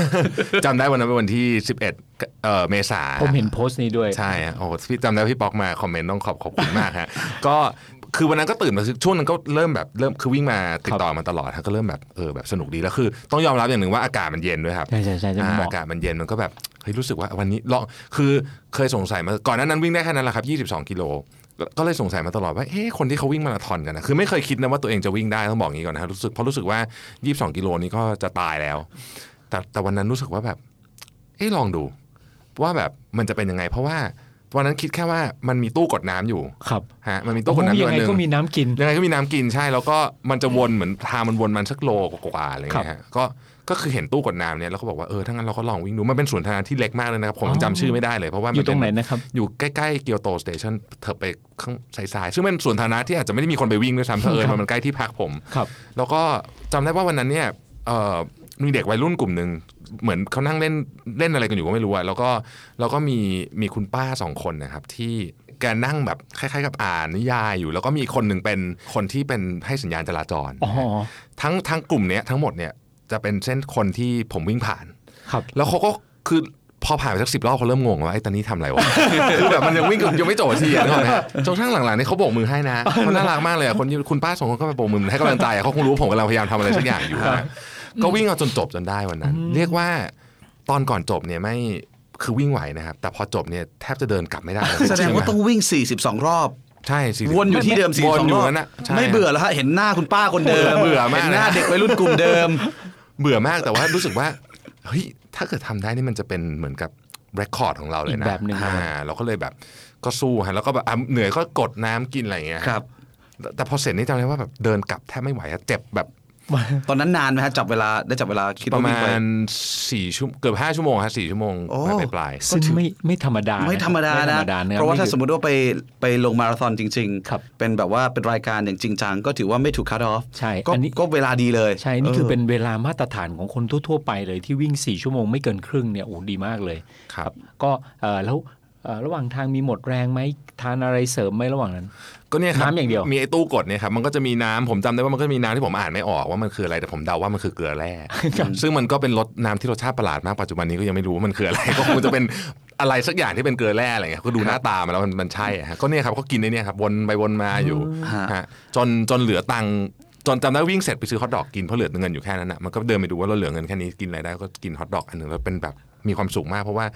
จำได้วันนั้นเป็นวันที่ 11 เอ่อเมษาผมเห็นโพสต์นี้ด้วย ใช่ฮะโอ้โหพี่จำได้พี่ป๊อกมาคอมเมนต์ต้องขอบขอบคุณมากฮะ ก็คือวันนั้นก็ตื่นมาช่วงนั้นก็เริ่มแบบเริ่มคือวิ่งมาติดต่อมาตลอดฮะก็เริ่มแบบเออแบบสนุกดีแล้วคือ ต้องยอมรับอย่างหนึ่งว่าอากาศมันเย็นด้วยครับใช่ใช่ใช่จะอ่าเหมาะอากาศมันเย็นมันก็แบบเฮ้ยรู้สึกว่าวันนี้ลองคือเคยสงสัยมาก่อนหน้านั้นวิ่งได้แค่นั้นแหละครับ22กิโลก็ก็เลยสงสัยมาตลอดว่าเอ๊ะคนที่เขาวิ่งมาราธอนกันนะคือไม่เคยคิดนะว่าตัวเองจะวิ่งได้ต้องบอกอย่างนี้ก่อนนะครับรู้สึกเพราะรู้สึกว่า 22 กิโลนี้ก็จะตายแล้ว แต่แต่วันนั้นรู้สึกว่าแบบเอ๊ะลองดู ว่าแบบมันจะเป็นยังไง เพราะว่าวันนั้นคิดแค่ว่ามันมีตู้กดน้ำอยู่ครับฮะมันมีตู้กดน้ำอยัยู่งอันไงหนึงก็มีน้ำกินยังไงก็มีน้ำกินใช่ แล้วก็มันจะวนเหมือนทางมันวนมันสักโลกว่าๆอะไรอย่างเงี้ยฮะก็ก็คือเห็นตู้กดน้ำเนี่ยแล้วก็บอกว่าเออถ้างั้นเราก็ลองวิ่งดูมันเป็นสวนสาธารณะที่เล็กมากเลยนะครับ ผมอ๋อจำชื่อไม่ได้เลยเพราะว่าอมัยู่ตรงไหนเป็นะครับอยู่ใกล้ๆเกียวโตสเตชันเธอไปข้างสายๆซึ่งเป็นสวนสาธารณะที่อาจจะไม่ได้มีคนไปวิ่งด้วยซ้ำเพราะเออมันใกล้ที่พักผมครับแล้วก็จำได้ว่าวันนั้นเนี่ยเอ่อมีเด็กวัยรุ่นกลุ่มหนึ่ง เหมือนเขานั่งเล่นเล่นอะไรกันอยู่ก็ไม่รู้อะแล้วก็แล้วก็มีมีคุณป้าสองคนนะครับ ที่แกนั่งแบบคล้ายๆกับอ่านนิยายอยู่ แล้วก็มีคนหนึ่งเป็นคนที่เป็นให้สัญญาณจราจรอ๋อทั้งทั้งกลุ่มเนี้ยทั้งหมดเนี่ยจะเป็นเส้นคนที่ผมวิ่งผ่านครับ แล้วเขาก็คือพอผ่านไปสักสิบรอบเขาเริ่มงงว่าไอ้ตอนนี้ทำอะไรวะคือแบบมันยังวิ่งยังไม่จบทีอะนึกออกไหมฮะจนข้างหลังๆนี่เขาโบกมือให้นะเขาน่ารักมากเลยอะคนคุณป้าสองคนก็ไปโบกมือให้กำลังใจอะเขาคงรู้ว่าผมกำลังพยายามทำอะไรสักอย่างอยู่นะ ก็วิ่งเอาจนจบจนได้วันนั้น เรียกว่าตอนก่อนจบเนี่ยไม่คือวิ่งไหวนะครับ แต่พอจบเนี่ยแทบจะเดินกลับไม่ได้เลยแสดงว่าต้องวิ่ง 42 รอบใช่สิวนอยู่ที่เดิมวน42อรยู่อบนั่นนะใช่ไม่เบื่อแล้วฮะเห็นหน้าคุณป้าคนเดิมเบื่อมากเห็นหน้านะเด็กวัยรุ่นกลุ่มเดิม เบื่อมากแต่ว่ารู้สึกว่าเฮ้ยถ้าเกิดทำได้นี่มันจะเป็นเหมือนกับเรคคอร์ดของเราเลยนะอีกแบบหนึ่งนะอ่าเราก็เลยแบบก็สู้ฮะแล้วก็แบบอะเหนื่อยก็กดน้ำกินอะไรอย่างเงี้ยครับแต่แต่พอเสร็จนี่จำได้ว่าแบบเดินกลับแทบไม่ไหวอะเจ็บแบบ ตอนนั้นนานไหมฮะจับเวลาได้จับเวลาคิดประว่ามาวิ่งไป ณสี่ชั่วเกือบห้าชั่วโมงฮะสี่ชั่วโมงโอ้ไปปลายๆซึ่งไม่ไม่ธรรมดาไม่ธรรมดาไม่ธรนะ รมดานะเพราะว่าถ้านี่สคือมมติว่าไปไปลงมาราธอนจริง ครับเป็นแบบว่าเป็นรายการอย่างจริงจังก็ถือว่าไม่ถูกคัดออฟใช่ก็อันนี้ ก็เวลาดีเลยใช่ นี่คือเป็นเวลามาตรฐานของคนทั่ว ๆ ไปเลยที่วิ่ง 4 ชั่วโมงไม่เกินครึ่งเนี่ยโอ้ดีมากเลยครับ ก็เอ่อแล้วเอ่อ ระหว่างทางมีหมดแรงไหมทานอะไรเสริมไหมระหว่างนั้น ก็เนี่ยครับน้ำอย่างเดียวมีไอ้ตู้กดเนี่ยครับมันก็จะมีน้ำผมจำได้ว่ามันก็จะมีน้ำที่ผมอ่านไม่ออกว่ามันคืออะไรแต่ผมเดาว่ามันคือเกลือแร่ซึ่งมันก็เป็นรสน้ำที่รสชาติประหลาดมากปัจจุบันนี้ก็ยังไม่รู้ว่ามันคืออะไรก็คงจะเป็นอะไรสักอย่างที่เป็นเกลือแร่อะไรเงี้ยก็ดูหน้าตามาแล้วมันมันใช่อะฮะก็เนี่ยครับก็กินไอ้เนี่ยครับวนไปวนมาอยู่ฮะฮะจนจนเหลือตังค์จนจำได้วิ่งเสร็จไปซื้อฮอทดอกกินเพราะเหลือเงินอยู่แค่นั้นอะมันก็เดินไปดูว่าเราเหลือเงินแค่นี้กินอะไรได้ก็กินฮอทดอกอันหนึ่งแล้วเป็นแบบ มีความสุขมากเพราะว่า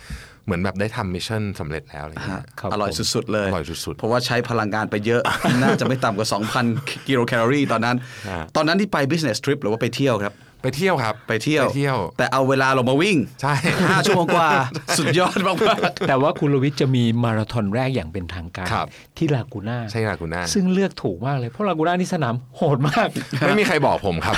เหมือนแบบได้ทำ mission สำเร็จแล้วอะไรเงี้ยฮะครับอร่อยผมสุดๆ เลย อร่อยสุดๆ เพราะว่าใช้พลังงานไปเยอะ น่าจะไม่ต่ำกว่า 2,000 กิโลแคลอรีี่ตอนนั้นฮะตอนนั้นที่ไป business trip หรือว่าไปเที่ยวครับ ไปเที่ยวครับไปเที่ยว ไปเที่ยว แต่เอาเวลาลงมาวิ่งใช่ห้าชั่วโมงกว่า สุดยอดมากแต่ว่าคุณลวิทย์จะมีมาราธอนแรกอย่างเป็นทางการ ครับ ที่ลากูน่าใช่ลากูน่าซึ่งเลือกถูกมากเลยเพราะลากูน่านี่สนามโหดมาก ไม่มีใครบอกผมครับ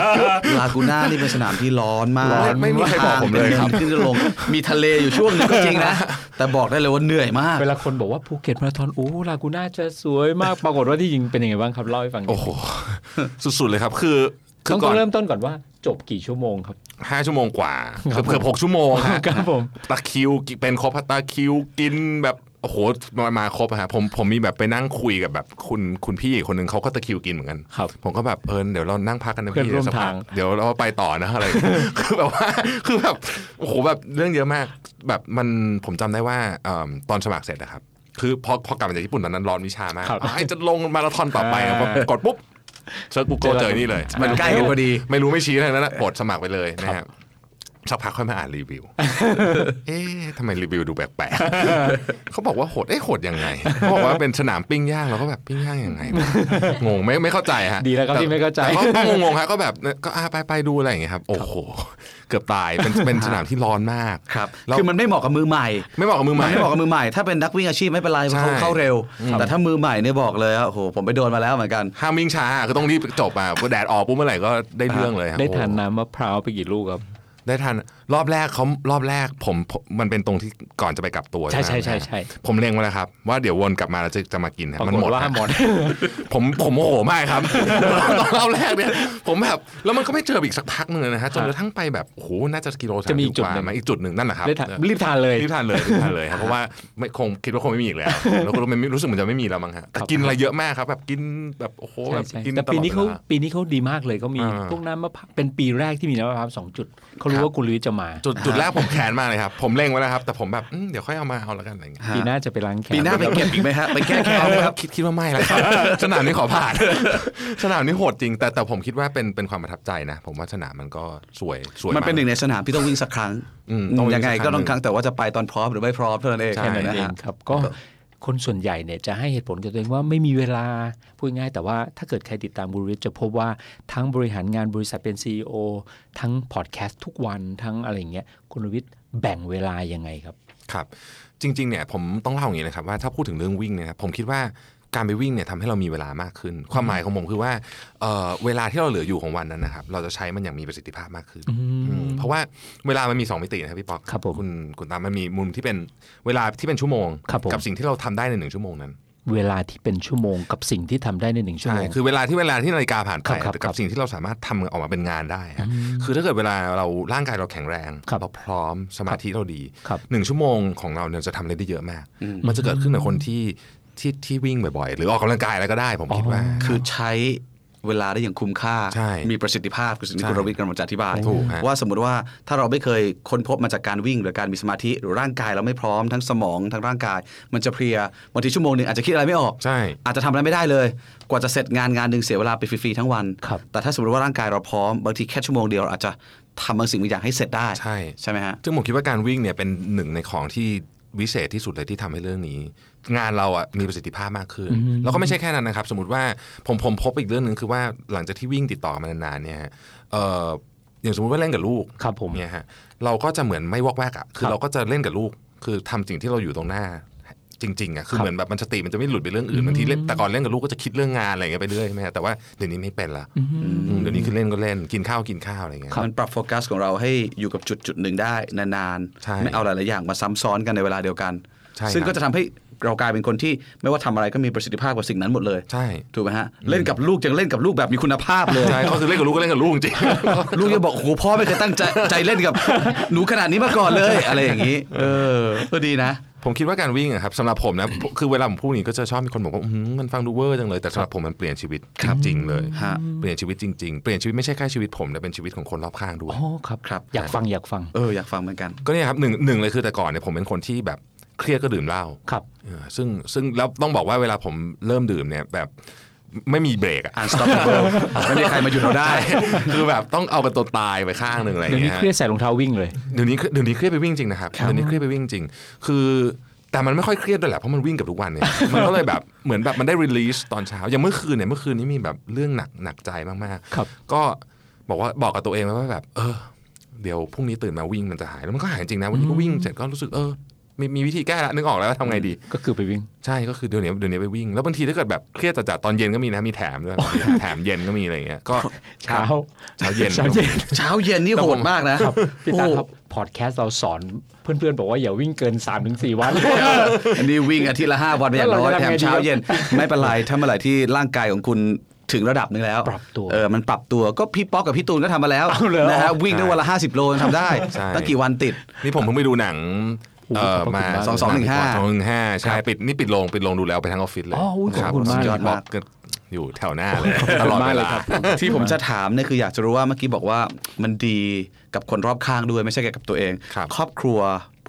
ๆลากูน่านี่เป็นสนามที่ร้อนมากร้อนไม่มีใครบอกผมเลยครับทางป็นขึ้นลง มีทะเลอยู่ช่วงหนึงก็จริงนะ แต่บอกได้เลยว่าเหนื่อยมาก เวลาคนบอกว่าภูเก็ตมาราธอนโอ้ลากูน่าจะสวยมากปรากฏว่าที่จริงเป็นยังไงบ้างครับเล่าให้ฟังหน่ยโอ้โห สุดๆเลยครับ คือ คืต้อองก่อนเริ่มต้นก่อนว่าจบกี่ชั่วโมงครับห้าชั่วโมงกว่าครับเกือบหกชั่วโมงฮะครับผมตะคริวเป็นครบตะคริวกินแบบโอ้โหมามาครบอะฮะผมผมมีแบบไปนั่งคุยกับแบบคุณคุณพี่อีกคนหนึ่งเขาก็ตะคริวกินเหมือนกันครับผมก็แบบเออเดี๋ยวเรานั่งพักกันนะเพื่อนพี่ร่วมสักพักทางเดี๋ยวเราไปต่อนะอะไรคือแบบว่าคือแบบโอ้โหแบบเรื่องเยอะมาก แบบมันผมจำได้ว่าเอิ่มตอนสมัครเสร็จนะครับคือพอพอกลับมาจากญี่ปุ่นตอนนั้นร้อนวิชามากครับไอ้จะลงมาราธอนต่อไปอะพอกดปุ๊บ search Google เจอนี่เลย มันใกล้กันพอดี ไม่รู้ไม่ชี้อะไรนั้นนะกดสมัครไปเลยนะฮะ สักพักค่อยมาอ่านรีวิว เอ๊ะทำไมรีวิวดูแปลกๆเขาบอกว่าโหด เอ๊ะโหดยังไงเขาบอกว่าเป็นสนามปิ้งย่างเราก็แบบปิ้งย่างยังไงวะงงไม่ไม่เข้าใจฮะ ดีแล้วครับที่ไม่เข้าใจแต่ก็ก็งงๆฮะก็แบบก็อ่าไปไปดูอะไรอย่างเงี้ยครับ โอ้โห เกือบตาย เป็นเป็นสนามที่ร้อนมาก ครับแล้วคือมันไม่เหมาะกับมือใหม่ ไม่เหมาะกับมือใหม่ มันไม่เหมาะกับมือใหม่ ถ้าเป็นนักวิ่งอาชีพไม่เป็นไรเพราะเขาใช่เข้าเร็วครับแต่ถ้ามือใหม่เนี่ยบอกเลยว่าโอ้โห ผมไปโดนมาแล้วเหมือนกัน ห้ามวิ่งช้าคือต้องรีบจบอะพอแดดออกปุ๊บเมื่อไหร่ก็ได้เรื่องเลยครับได้ทานโอ้น้ำมะพร้าวไปกี่ลูกครับ ได้ทานรอบแรกเขารอบแรกผมผมมันเป็นตรงที่ก่อนจะไปกลับตัวใช่ไหมใช่ใช่ใช่ผมเล็งไว้แล้วครับ ว่าเดี๋ยววนกลับมาแล้วจะจะมากินนะปรามันกฏหมดว่าฮะหมด ผมผมโมโหมากครับตอนรอบแรกเนี่ย ผมแบบแล้วมันก็ไม่เจออีกสักพักหนึ่งเลยนะฮะจนกระทั่งไปแบบโอ้โหน่าจะกิโลจะมีอีกจุดว่าหนึ่งมาอีกจุดหนึ่งนั่นแหละครับรีบทานรีบทานเลยรีบทานเลยรีบทานเลยครับเพราะว่าไม่คงคิดว่าคงไม่มีอีกแล้วแล้วก็ไม่รู้สึกเหมือนจะไม่มีแล้วมั้งฮะแต่กินอะไรเยอะมากครับ แบบกินแบบโอ้โหใช่แบบใช่กินแต่ปีนี้เขาตลอดวลปีนี้เขาดีมากเลยเขามีอ่าพวกน้ำมะพร้าวเป็นปีแรกที่มีน้ำมะพร้าวสองจุดเขารู้ครับว่าคุณลุยจะมา จุดจุดแรกผมแค้นมากเลยครับ ผมเล็งไว้แล้วครับ แต่ผมแบบอืมเดี๋ยวค่อยเอามาเอาแล้วกันอะไรอย่างเงี้ยปีหน้าจะไปล้างแค้นปีหน้าไปเก็บอีกไหมฮะไปแก้แค้นไหมครับคิดคิดว่าไม่แล้วครับสนามนี้ขอผ่านสนามนี้โหดจริง แต่แต่ผมคิดว่าเป็นเป็นความประทับใจนะ ผมว่าสนามมันก็สวยสวยมันเป็นากหนึ่งในสนามที่ต้องวิ่งสักครั้งอืมต้องวิ่งยังไงสักครั้งก็ต้องครั้งแต่ว่าจะไปตอนพร้อมหรือไม่พร้อมเท่านั้นเองใช่แค่นั้นนะเองฮะครับก็ คนส่วนใหญ่เนี่ยจะให้เหตุผลกับตัวเองว่าไม่มีเวลาพูดง่ายแต่ว่าถ้าเกิดใครติดตามบุริษจะพบว่าทั้งบริหารงานบริษัทเป็น CEO ทั้งพอดแคสต์ทุกวันทั้งอะไรอย่างเงี้ยคุณวิทย์แบ่งเวลายังไงครับครับ จริงๆเนี่ยผมต้องเล่าอย่างนี้นะครับว่าถ้าพูดถึงเรื่องวิ่งเนี่ยผมคิดว่า การไปวิ่งเนี่ยทำให้เรามีเวลามากขึ้น ความหมายของผมคือว่าเอ่อเวลาที่เราเหลืออยู่ของวันนั้นนะครับ เราจะใช้มันอย่างมีประสิทธิภาพมากขึ้นอืมเพราะว่าเวลามันมี 2 มิตินะครับพี่ป๊อกครับผมคุณคุณตามมันมีมุมที่เป็นเวลาที่เป็นชั่วโมงครับผมกับสิ่งที่เราทำได้ในหนึ่งชั่วโมงนั้นเวลาที่เป็นชั่วโมงกับสิ่งที่ทำได้ในหนึ่งชั่วใช่โมงคือเวลาที่เวลาที่นาฬิกาผ่านไปครับครับกับครับสิ่งที่เราสามารถทำออกมาเป็นงานได้อะคือถ้าเกิดเวลาเราร่างกายเราแข็งแรงครับเราพร้อมสมาธิเราดีครับหนึ่งชั่วโมงของเราเนี่ยจะทำอะไรได้เยอะมาก มันจะเกิดขึ้นกับคนที่ ที่ที่วิ่งบ่อยๆ หรือออกกำลังกายอะไรก็ได้ ผมคิดว่า คือใช้เวลาได้อย่างคุ้มค่า ใช่มีประสิทธิภาพคือสิ่งที่ใช่คุณรวิทย์กำลังจะอธิบาย ถูกฮะว่าสมมติว่าถ้าเราไม่เคยค้นพบมาจากการวิ่ง หรือการมีสมาธิหรือร่างกายเราไม่พร้อมทั้งสมองทั้งร่างกาย มันจะเพลียบางทีชั่วโมงหนึ่งอาจจะคิดอะไรไม่ออก ใช่ อาจจะทำอะไรไม่ได้เลย กว่าจะเสร็จงานงานหนึ่งเสียเวลาไปฟรีๆทั้งวัน ครับ แต่ถ้าสมมติว่าร่างกายเราพร้อมบางทีแค่ชั่วโมงเดียวเราอาจจะทำบางสิ่งบางอย่างให้เสร็จได้ใช่ ใช่ไหมฮะ ซึ่งผมคิดว่าการวิ่งเนี่ยเป็นหนึ่งในของที่วิเศษที่สุดเลยที่ทำให้เรื่องนี้ งานเราอะมีประสิทธิภาพมากขึ้น แล้วก็ไม่ใช่แค่นั้นนะครับ สมมติว่าผมผมพบอีกเรื่องหนึ่งคือว่าหลังจากที่วิ่งติดต่อมานานๆเนี่ยฮะเอ่ออย่างสมมติว่าเล่นกับลูกครับผมเนี่ยฮะเราก็จะเหมือนไม่วอกแวกอะคือครับเราก็จะเล่นกับลูก คือทำสิ่งที่เราอยู่ตรงหน้าจริงๆอะคือครับเหมือนแบบมันสติมันจะไม่หลุดไปเรื่องอื่นบางทีเล่นแต่ก่อนเล่นกับลูกก็จะคิดเรื่องงานอะไรอย่างเงี้ยไปเรื่อยใช่ไหมฮะแต่ว่าเดี๋ยวนี้ไม่เป็นละอืมเดี๋ยวนี้คือเล่นก็เล่นกินข้าวกินข้าวอะไรอย่างเงี้ยมันปรับโฟกัสของเราให้อยู่กับจุดจุดหนึ่งได้นานใช่ๆไม่เอาหลายๆอย่างมาซ้ำซ้อนกันในเวลาเดียวกันใช่ครับซึ่งก็จะทำให้ เรากลายเป็นคนที่ไม่ว่าทำอะไรก็มีประสิทธิภาพกับสิ่งนั้นหมดเลยใช่ถูกไหมฮะเล่นกับลูกยังเล่นกับลูกแบบมีคุณภาพเลยใช่ก็คือเล่นกับลูกก็เล่นกับลูกจริงๆลูกจะบอกโอ้โหพ่อไม่เคยตั้งใจใจเล่นกับหนูขนาดนี้มาก่อนเลยอะไรอย่างนี้ เออก็ดีนะผมคิดว่าการวิ่งอะครับสำหรับผมนะคือเวลาผมพูดอย่างนี้ก็จะชอบมีคนบอกว่าอื้อหือมันฟังดูเวอร์จังเลยแต่สำหรับผมมันเปลี่ยนชีวิตจริงๆเลยฮะเปลี่ยนชีวิตจริงๆ เปลี่ยนชีวิตไม่ใช่แค่ชีวิตผมแต่เป็นชีวิตของคนรอบข้างด้วยอ๋อครับครับอยากฟังอยากฟังเอออยากฟังเหมือนกันก็เนี่ยครับหนึ่งหนึ่งเลยคือแต่ก่อนเนี่ยผมเป็นคนที่แบบ เครียดก็ดื่มเหล้าครับเออซึ่งซึ่งแล้วต้องบอกว่าเวลาผมเริ่มดื่มเนี่ยแบบไม่มีเบรกอะ unstoppable ไม่มีใครมาหยุดเราได้ คือแบบต้องเอาเป็นตัวตายไปข้างหนึ่งอะไรอเดี๋ยย่าวงนี้เงี้ยเครียดใส่รองเท้าวิ่งเลย เดี๋ยวนี้เดี๋ยวนี้เครียดไปวิ่งจริงนะครับครับ เดี๋ยวนี้เครียดไปวิ่งจริง คือแต่มันไม่ค่อยเครียดด้วยแหละเพราะมันวิ่งกับทุกวันเนี่ย มันก็เลยแบบเหมือนแบบมันได้รีลีสตอนเช้า อย่างเมื่อคืนเนี่ยเมื่อคืนนี้มีแบบเรื่องหนักหนักใจมากครับๆก็บอกว่าบอกกับตัวเองไว้ว่าแบบ เออ เดี๋ยวพรุ่งนี้ตื่นมาวิ่งมันจะหายแล้วมันก็หายจริงนะวันนี้ก็วิ่งเสร็จก็รู้สึกเออ มีมีวิธีแก้ละนึกออกแล้วว่าทำไงดี ก็คือไปวิ่ง ใช่ก็คือเดี๋ยวนี้เดี๋ยวนี้ไปวิ่ง แล้วบางทีถ้าเกิดแบบเครียดจัดๆตอนเย็นก็มีนะมีแถมด้วยแถมเย็นก็มีอะไรอย่างเงี้ยก็เช้าเช้าเย็นเช้าเย็นเช้าเย็นนี่โหดมากนะพี่ตาครับพอดแคสต์เราสอนเพื่อนๆ บอกว่าอย่าวิ่งเกิน 3-4 วัน อันนี้วิ่งอาทิตย์ละห้าวันอย่างน้อยแล้วเราจะแถทำมไงดีเช้าเย็นไม่เป็นไรถ้าเมื่อไหร่ที่ร่างกายของคุณถึงระดับหนึงแล้วปรับตัวเออมันปรับตัวก็พี่ป๊อกกับพี่ตูนก็ทำมาแล้วเอาเหรอนะฮะวิ่งได้วันละห้าสิบโลยังทำได้ใช่ตั้งกี่วันติด นี่ผมเพิ่งไปดูหนัง เออขอบคุณมามากสองสองหนึ่งห้าสองหนึ่งห้าใช่ครับปิดนี่ปิดโรงปิดโรงดูแล้วไปทั้งออฟฟิศเลยอ๋ออุ๊ยขอบคุณรัมากสุดยอดเลยครับบอกก็อยู่แถวหน้าเลยตลอดมากเวเลยลาครับที่ผมจะถามเนี่ยคืออยากจะรู้ว่าเมื่อกี้บอกว่ามันดีกับคนรอบข้างด้วยไม่ใช่แค่กับตัวเอง ครับครอบครัว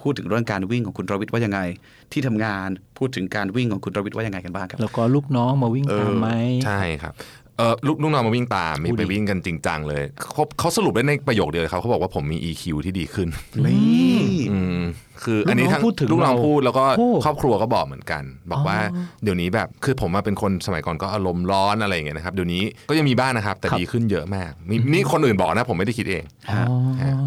พูดถึงเรื่องการวิ่งของคุณรวิทย์ว่ายังไง ที่ทำงานพูดถึงการวิ่งของคุณรวิทย์ว่ายังไงกันบ้างครับแล้วก็ลูกน้องมาวิ่งตามไหมใช่ครับเออลูกลูกน้องมาวิ่งตามมีพูดไปดิวิ่งกันจริงจังเลยเขาเขาสรุปได้ในประโยคเดียวเลยครับเขาบอกว่าผมมี EQ ที่ดีขึ้นนี่อืม คืออันนี้ลูกน้องทั้งพูดถึงลูกน้องเราพูดแล้วก็โอ้ครอบครัวก็บอกเหมือนกัน บอกว่าเดี๋ยวนี้แบบคือผมมาเป็นคนสมัยก่อนก็อารมณ์ร้อนอะไรอย่างเงี้ยนะครับเดี๋ยวนี้ก็ยังมีบ้างนะครับ แต่ดีขึ้นเยอะมากมีนี่คนอื่นบอกนะผมไม่ได้คิดเองอ๋อ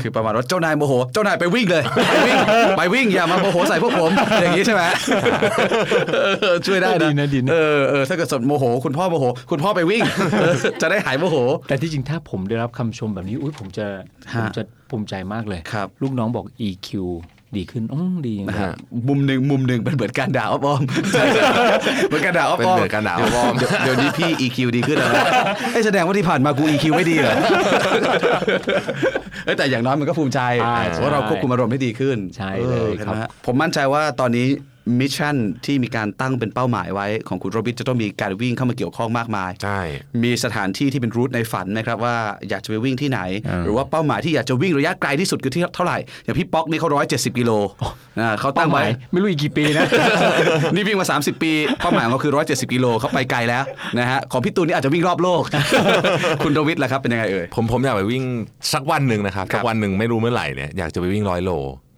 คือประมาณว่าเจ้านายโมโห เจ้านายไปวิ่งเลยไปวิ่งไปวิ่งอย่ามาโมโหใส่พวกผมอย่างนี้ใช่ไหมเออช่วยได้ดีนะนะดีนะเออเออถ้าเกิดสดโมโห คุณพ่อโมโห คุณพ่อไปวิ่งเออจะได้หายโมโห แต่ที่จริงถ้าผมได้รับคำชมแบบนี้อุ้ยผมจะฮะผมจะ ภูมิใจมากเลยครับลูกน้องบอก EQ ดีขึ้นอ๋อดีจริงนะครัฮะบมุมหนึ่งมุมหนึ่งเป็นเหมือนการด่าอ้อมๆเหมือนการด่าอ้อมๆเป็นเหมือนการด่าอ้อมๆเดี๋ยวเดี๋ยวนี้พี่ EQ ดีขึ้นแล้วนะเอ้ยแสดงว่าที่ผ่านมากู EQ ไม่ดีเหรอเอ้ยแต่อย่างน้อยมันก็ภูมิใจใช่ว่าเราควบคุมอารมณ์ให้ดีขึ้นใช่ออเลยห็นครับไหมฮะผมมั่นใจว่าตอนนี้มิชชั่นที่มีการตั้งเป็นเป้าหมายไว้ของคุณโรบิทจะต้องมีการวิ่งเข้ามาเกี่ยวข้องมากมาย ใช่ มีสถานที่ที่เป็นรูทในฝันไหมครับว่าอยากจะไปวิ่งที่ไหนอ่าหรือว่าเป้าหมายที่อยากจะวิ่งระยะไกลที่สุดคือที่เท่าไหร่ อย่างพี่ป๊อกนี่เขาร้อยเจ็ดสิบกิโลอ่าเขาตั้เป้างหไว้มายไม่รู้อีกกี่ปีนะ นี่วิ่งมา 30 ปีเป้าหมายของเขาคือ170กิโลเขาไปไกลแล้วนะฮะของพี่ตูนนี่อาจจะวิ่งรอบโลก คุณโดวิดล่ะครับเป็นยังไงเอ่ยผมผมอยากไปวิ่งสักวันหนึ่งนะครับครับสักวันหนึ่งไม่รู้เมื่อไหร่เนี่ยอยากจะไปวิ่งร้อยโล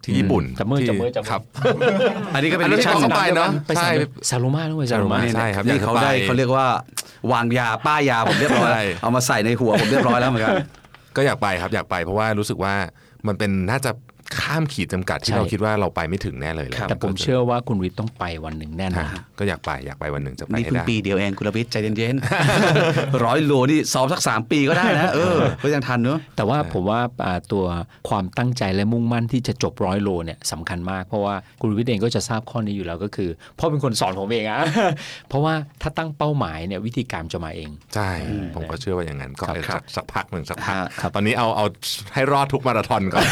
ที่ญี่ปุ่นจับมือที่จับมือจับมือครับอันนี้ก็เป็นอันนั้มินชชั่นที่เขาไปเนอะไปใช่ซาลูมาด้วยซาลูมาใช่ครับนี่อยากจะเขาได้ไปเขาเรียกว่าวางยาป้ายยาผมเรียบร้อยใช่เอามาใส่ในหัวผมเรียบร้อยแล้วเหมือนกันก็อยากไปครับอยากไปเพราะว่ารู้สึกว่ามันเป็นน่าจะ ข้ามขีดจำกัดที่ใช่เราคิดว่าเราไปไม่ถึงแน่เลยแหละครับแต่ผมเชื่อว่าคุณวิทย์ต้องไปวันหนึ่งแน่นอนฮะก็อยากไปอยากไปวันหนึ่งจะไปนี่ให้เพิ่งได้ปีเดียวเองคุณโดวิดใจเย็นๆร้อยโลนี่ซ้อมสักสามปีก็ได้นะเออก็ยังทันเนอะแต่ว่าผมว่าอ่าตัวความตั้งใจและมุ่งมั่นที่จะจบร้อยโลเนี่ยสำคัญมากเพราะว่าคุณวิทย์เองก็จะทราบข้อนี้อยู่แล้วก็คือพ่อเป็นคนสอนผมเองอะเพราะว่าถ้าตั้งเป้าหมายเนี่ยวิธีการจะมาเองใช่ผมก็เชื่อว่าอย่างนั้นก็ครับเออครัสับกสักพักหนึ่งสักพักครับตอนนี้เอาเอาให้รอดทุกมาราธอนก่อน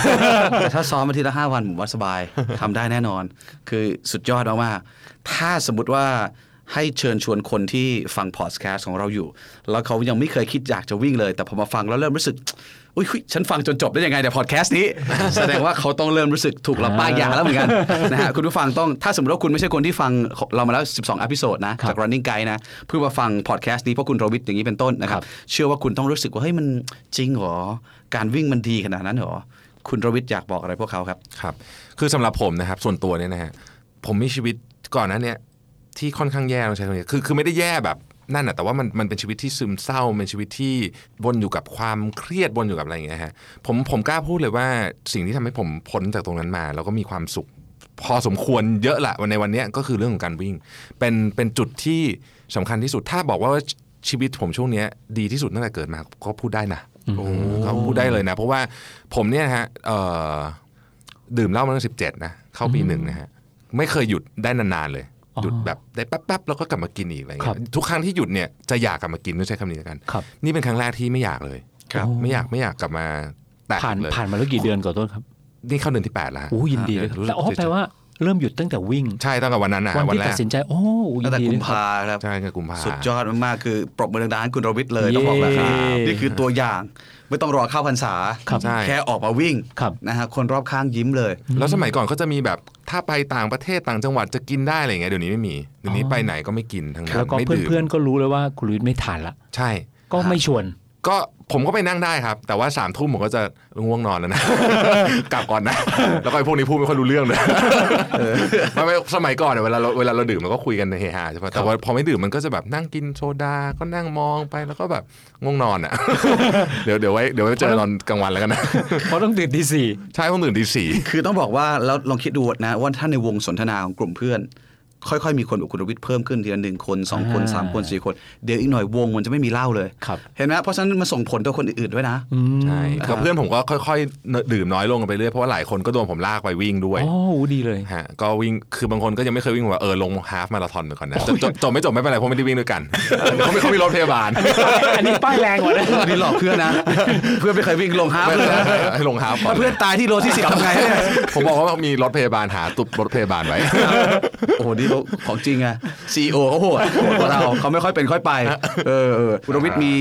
แต่ถ้าซ้อมมาทีละห้าวันผมว่าสบายทำได้แน่นอน คือสุดยอดมากๆถ้าสมมติว่าให้เชิญชวนคนที่ฟังพอดแคสต์ของเราอยู่ แล้วเขายังไม่เคยคิดอยากจะวิ่งเลย แต่พอมาฟังแล้วเริ่มรู้สึกอุ้ยหุยฉันฟังจนจบได้ยังไงแต่พอดแคสต์นี้ แสดงว่าเขาต้องเริ่มรู้สึกถูกเราป้ายยาแล้วเหมือนกันนะฮะคุณผู้ฟังต้องถ้าสมมติว่าคุณไม่ใช่คนที่ฟังเรามาแล้ว 12 episode นะ จาก running guide นะ เพื่อมาฟังพอดแคสต์นี้เพราะคุณรวิทย์อย่างนี้เป็นต้นนะครับ เชื่อว่าคุณต้องรู้สึกว่าเฮ้ยมันจริงเหรอ การวิ่งมันดีขนาดนั้นเหรอ คุณรวิทย์อยากบอกอะไรพวกเขาครับครับ คือสำหรับผมนะครับ ส่วนตัวเนี่ยนะฮะผมมีชีวิตก่อนนั้นเนี่ยที่ค่อนข้างแย่ต้องใช้คำนี้คือคือไม่ได้แย่แบบนั่นนะแต่ว่ามันมันเป็นชีวิตที่ซึมเศร้าเป็นชีวิตที่วนอยู่กับความเครียดวนอยู่กับอะไรอย่างเงี้ยฮะผมผมกล้าพูดเลยว่าสิ่งที่ทำให้ผมพ้นจากตรงนั้นมา แล้วก็มีความสุข พอสมควรเยอะละวันในวันเนี้ยก็คือเรื่องของการวิ่ง เป็นเป็นจุดที่สำคัญที่สุดถ้าบอกว่าชีวิตผมช่วงเนี้ยดีที่สุดตั้งแต่เกิดมาก็พูดได้นะ ก็พูดได้เลยนะ เพราะว่าผมเนี่ยฮะเอ่อดื่มเหล้ามาตั้งสิบเจ็ดนะเข้าปีหนึ่งนะฮะไม่เคยหยุดได้นานๆเลยอ๋อหยุดแบบได้แป๊บๆแล้วก็กลับมากินอีกอะไรครัเงี้บยทุกครั้งที่หยุดเนี่ยจะอยากกลับมากินต้องใช้คำนี้แล้วกันครับนี่เป็นครั้งแรกที่ไม่อยากเลย ครับ ไม่อยากไม่อยากกลับมาแตะผ่านเลยผ่านมาแล้วกี่เดือนก่อนต้นครับ นี่เข้าเดือนที่แปดแล้วฮะโอ้ยินดีเลยรู้สึกแต่อ๋อแปลว่า เริ่มหยุดตั้งแต่วิ่ง ใช่ตั้งแต่วันนั้นนะวันวันที่แรตัดกสินใจโอ้ยิตั้งนแต่ดีกุเลมยครับภาครับใช่คือกุมภาสุดยอดมากๆคือปรบมือดังๆให้คุณโรวิทเลยเย้ต้องบอกแบบนี้นี่คือตัวอย่างไม่ต้องรอเข้าพรรษาครับใช่แค่ออกมาวิ่งครับนะฮะคนรอบข้างยิ้มเลย แล้วสมัยก่อนก็จะมีแบบถ้าไปต่างประเทศต่างจังหวัดจะกินได้อะไรเงี้ยเดี๋ยวนี้ไม่มีเดี๋ยวนี้ไปไหนก็ไม่กินทั้งนั้นแล้วก็ไม่ดื่มเพื่อนๆก็รู้เลยว่าคุณวิทย์ไม่ทานละใช่ ก็ไม่ชวน ก็ผมก็ไปนั่งได้ครับ แต่ว่าสามทุ่มผมก็จะง่วงนอนแล้วนะ กลับก่อนนะ แล้วก็ไอ้พวกนี้พูดไม่ค่อยรู้เรื่องเลยไม่ไม่สมัยก่อนเนี่ยเวลาเราเวลาเราดื่มเราก็คุยกันเฮฮาใช่ปะแต่ว่าพอไม่ดื่มมันก็จะแบบนั่งกินโซดา ก็นั่งมองไปแล้วก็แบบง่วงนอนอะ เดี๋ยวเดี๋ยวไว้เดี๋ยวไว้เจอตอนกลางวันแล้วกันนะเพราะต้องตื่นทีสี่ใช่ต้องตื่นตีสี่คือต้องบอกว่าแล้วลองคิดดูนะว่าถ้าในวงสนทนาของกลุ่มเพื่อน ค่อยๆ มีคนแบบคุณรวิทย์เพิ่มขึ้นทีละหนึ่งคนสองคนอ่าสามคนสี่คน เดี๋ยวอีกหน่อยวงมันจะไม่มีเหล้าเลย ครับ เห็นไหมเพราะฉะนั้นมันส่งผลต่อคนอื่นๆด้วยนะ ใช่กับเพื่อนผมก็ค่อยๆ ดื่มน้อยลงกันไปเรื่อยเพราะว่าหลายคนก็โดนผมลากไปวิ่งด้วยอ๋อดีเลย ฮะก็วิ่งคือบางคนก็ยังไม่เคยวิ่งว่าเออลงฮาฟมาราธอนไปก่อนนะจบจบจบไม่จบไม่เป็นไรเพราะไม่ได้วิ่งด้วยกันเขาไม่เขามีรถพยาบาลอันนี้ป้ายแรงกว่านะนี่หลอกเพื่อนนะ เพื่อนไม่เคยวิ่งลงฮาล์ฟไม่เลยเป็นไรนะให้ลงฮาฟก่อน ถ้าเพื่อนตายที่โลที่สิบทำไงเนี่ยผมบอกว่ามีรถพยาบาลหาตุบรถพยาบาลไว้ โอ้โหนี่เขาของจริงอะ CEO เขาโหดโหดกว่าเราเขาไม่ค่อยเป็นค่อยไป เออเออคุณรวิทย์มี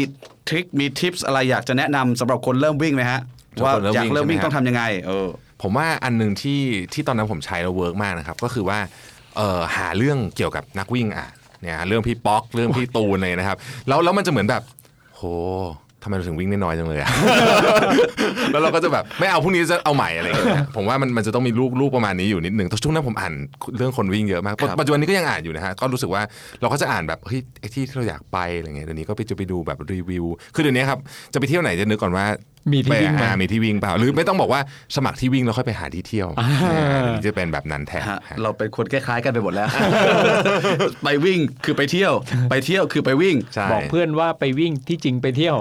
trick มี tips อะไรอยากจะแนะนำสำหรับคนเริ่มวิ่งไหมฮะสำหรับว่าคนเริ่มอยากวิ่งเริ่มวิ่งใช่ไหมต้องทำยังไง เออ ผมว่าอันหนึ่งที่ที่ตอนนั้นผมใช้แล้ว work มากนะครับ ก็คือว่าเอ่อหาเรื่องเกี่ยวกับนักวิ่งอ่านเนี่ยเรื่องพี่ป๊อกเรื่องพี่ตูนเลยนะครับ แล้วแล้วมันจะเหมือนแบบ โห ทำไมเราถึงวิ่งได้น้อยจังเลยอะแล้วเราก็จะแบบไม่เอาพรุ่งนี้จะเอาใหม่อะไรอย่างเงี้ยผมว่ามันมันจะต้องมีลูกลูกประมาณนี้อยู่นิดนึงแต่ช่วงนั้นผมอ่านเรื่องคนวิ่งเยอะมากครับปัจจุบันนี้ก็ยังอ่านอยู่นะฮะ ก็รู้สึกว่าเราก็จะอ่านแบบเฮ้ยไอ้ที่ที่เราอยากไปอะไรเงี้ยเดี๋ยวนี้ก็ไปจะไปดูแบบรีวิว คือเดี๋ยวนี้ครับจะไปเที่ยวไหนจะนึกก่อนว่ามีที่วิ่งไหมไปหามีที่วิ่งเปล่า หรือไม่ต้องบอกว่าสมัครที่วิ่งแล้วค่อยไปหาที่เที่ยวอ่าเดี๋ยวนี้จะเป็นแบบนั้นแทนฮะฮะเราเป็นคนคล้ายๆกันไปหมดแล้ว ไปวิ่งคือไปเที่ยว ไปเที่ยวคือไปวิ่งใช่บอกเพื่อนว่าไปวิ่งที่จริงไปเที่ยว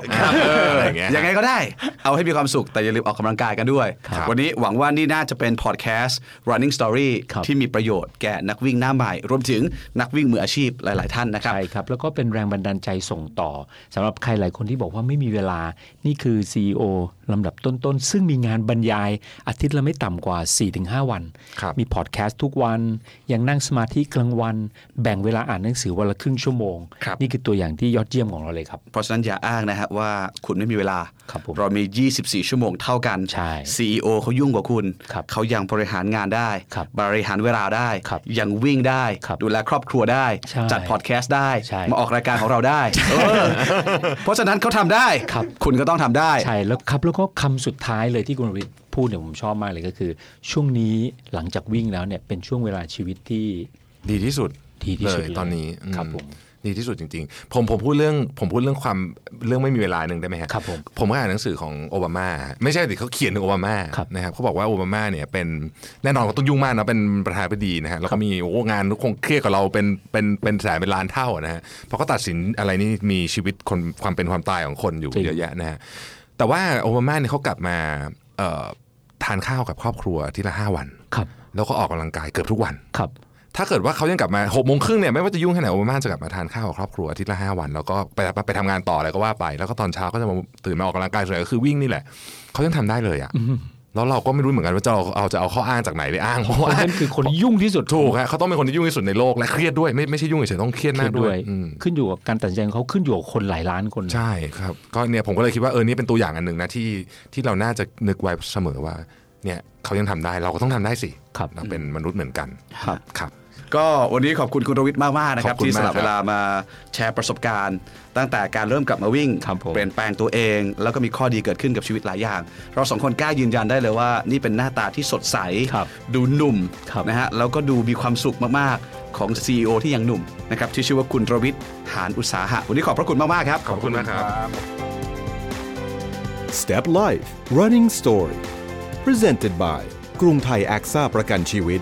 อะไรอย่างเงี้ยยังไงก็ได้ เอาให้มีความสุขแต่อย่าลืมออกกำลังกายกันด้วยครับวันนี้หวังว่านี่น่าจะเป็นพอดแคสต์ running story ครับที่มีประโยชน์แก่นักวิ่งหน้าใหม่ รวมถึงนักวิ่งมืออาชีพหลาย ๆ ท่านนะครับใช่ครับแล้วก็เป็นแรงบันดาลใจส่งต่อสำหรับใครหลายคนที่บอกว่าไม่มีเวลานี่คือ CEO more ลำดับต้นๆ ซึ่งมีงานบรรยายอาทิตย์ละไม่ต่ำกว่า 4-5 วันครับมีพอดแคสต์ทุกวัน ยังนั่งสมาธิกลางวัน แบ่งเวลาอ่านหนังสือวันละครึ่งชั่วโมงครับนี่คือตัวอย่างที่ยอดเยี่ยมของเราเลยครับ เพราะฉะนั้นอย่าอ้างนะฮะว่าคุณไม่มีเวลาครับผมเรามี 24 ชั่วโมงเท่ากันใช่ CEO เขายุ่งกว่าคุณครับเขายังบริหารงานได้ครับบริหารเวลาได้ครับยังวิ่งได้ครับดูแลครอบครัวได้ใช่จัดพอดแคสต์ได้ใช่มาออกรายการของเราได้เออเพราะฉะนั้นเขาทำได้ครับคุณก็ต้องทำได้ ใช่แล้วครับแล้วก็คำสุดท้ายเลยที่คุณวิทย์พูดเนี่ยผมชอบมากเลยก็คือ ช่วงนี้หลังจากวิ่งแล้วเนี่ยเป็นช่วงเวลาชีวิตที่ดีที่สุดดีที่สุดเลยเลยตอนนี้อืครับผมดีที่สุดจริงๆ ผมผมพูดเรื่องผมพูดเรื่องความเรื่องไม่มีเวลาหนึ่งได้ไหมฮะครับผมผมก็อ่านหนังสือของโอบามา ไม่ใช่ดิเขาเขียนถึงโอบามาครับนะครับเขาบอกว่าโอบามาเนี่ยเป็นแน่นอนเขาต้องยุ่งมากนะเป็นประธานาธิบดีนะฮะแล้วก็มีโอ้งานคงเครียดกับเราเป็นเป็นเป็นแสนเป็นล้านเท่านะฮะเพราะเขาตัดสินอะไรนี่มีชีวิตคนความเป็นความตายของคนอยู่จริงเยอะแยะนะฮะ แต่ว่าโอบามาเนี่ยเขากลับมาเอ่อทานข้าวกับครอบครัวทีละห้าวันครับแล้วก็ออกกำลังกายเกือบทุกวันครับ ถ้าเกิดว่าเขายังกลับมาหกโมงครึ่งเนี่ยไม่ว่าจะยุ่งแค่ไหนโอบามาจะกลับมาทานข้าวกับครอบครัวอาทิตย์ละห้าวัน แล้วก็ไปไปทำงานต่ออะไรก็ว่าไป แล้วก็ตอนเช้าก็จะมาตื่นมาออกกำลังกายส่วนใหญ่ก็คือวิ่งนี่แหละเขายังทำได้เลยอะ แล้วเราก็ไม่รู้เหมือนกันว่าจะเอาเอาจะเอาข้ออ้างจากไหนไปอ้างเพราะว่านั่นคือคนที่ยุ่งที่สุดถูกฮะเขาต้องเป็นคนที่ยุ่งที่สุดในโลกและเครียดด้วยไม่ไม่ใช่ยุ่งเฉยๆต้องเครียดเคมารีกยดด้ด้ววยยอืมขึ้นอยู่กับการตัดสินใจของเขาขึ้นอยู่กับคนหลายล้านคนใช่ครับก็เนี่ยผมก็เลยคิดว่าเออนี่เป็นตัวอย่างอันหนึ่งนะที่ที่เราน่าจะนึกไว้เสมอว่าเนี่ยเขายังทำได้เราก็ต้องทำได้สิครับเราเป็นมนุษย์เหมือนกันครับครับ ก็วันนี้ขอบคุณคุณรวิทย์มากๆนะครับขอบคุณที่สลับมากครับเวลามาแชร์ประสบการณ์ ตั้งแต่การเริ่มกลับมาวิ่งครับผมเปลี่ยนแปลงตัวเอง แล้วก็มีข้อดีเกิดขึ้นกับชีวิตหลายอย่าง เราสองคนกล้ายืนยันได้เลยว่า นี่เป็นหน้าตาที่สดใสครับดูหนุ่มครับนะฮะแล้วก็ดูมีความสุขมากๆของ CEO ที่ยังหนุ่มนะครับที่ชื่อว่าคุณรวิทย์หานอุตสาหะวันนี้ขอบพระคุณมากๆครับขอบคุณมากครับ Step Life Running Story Presented by กรุงไทยแอคซ่าประกันชีวิต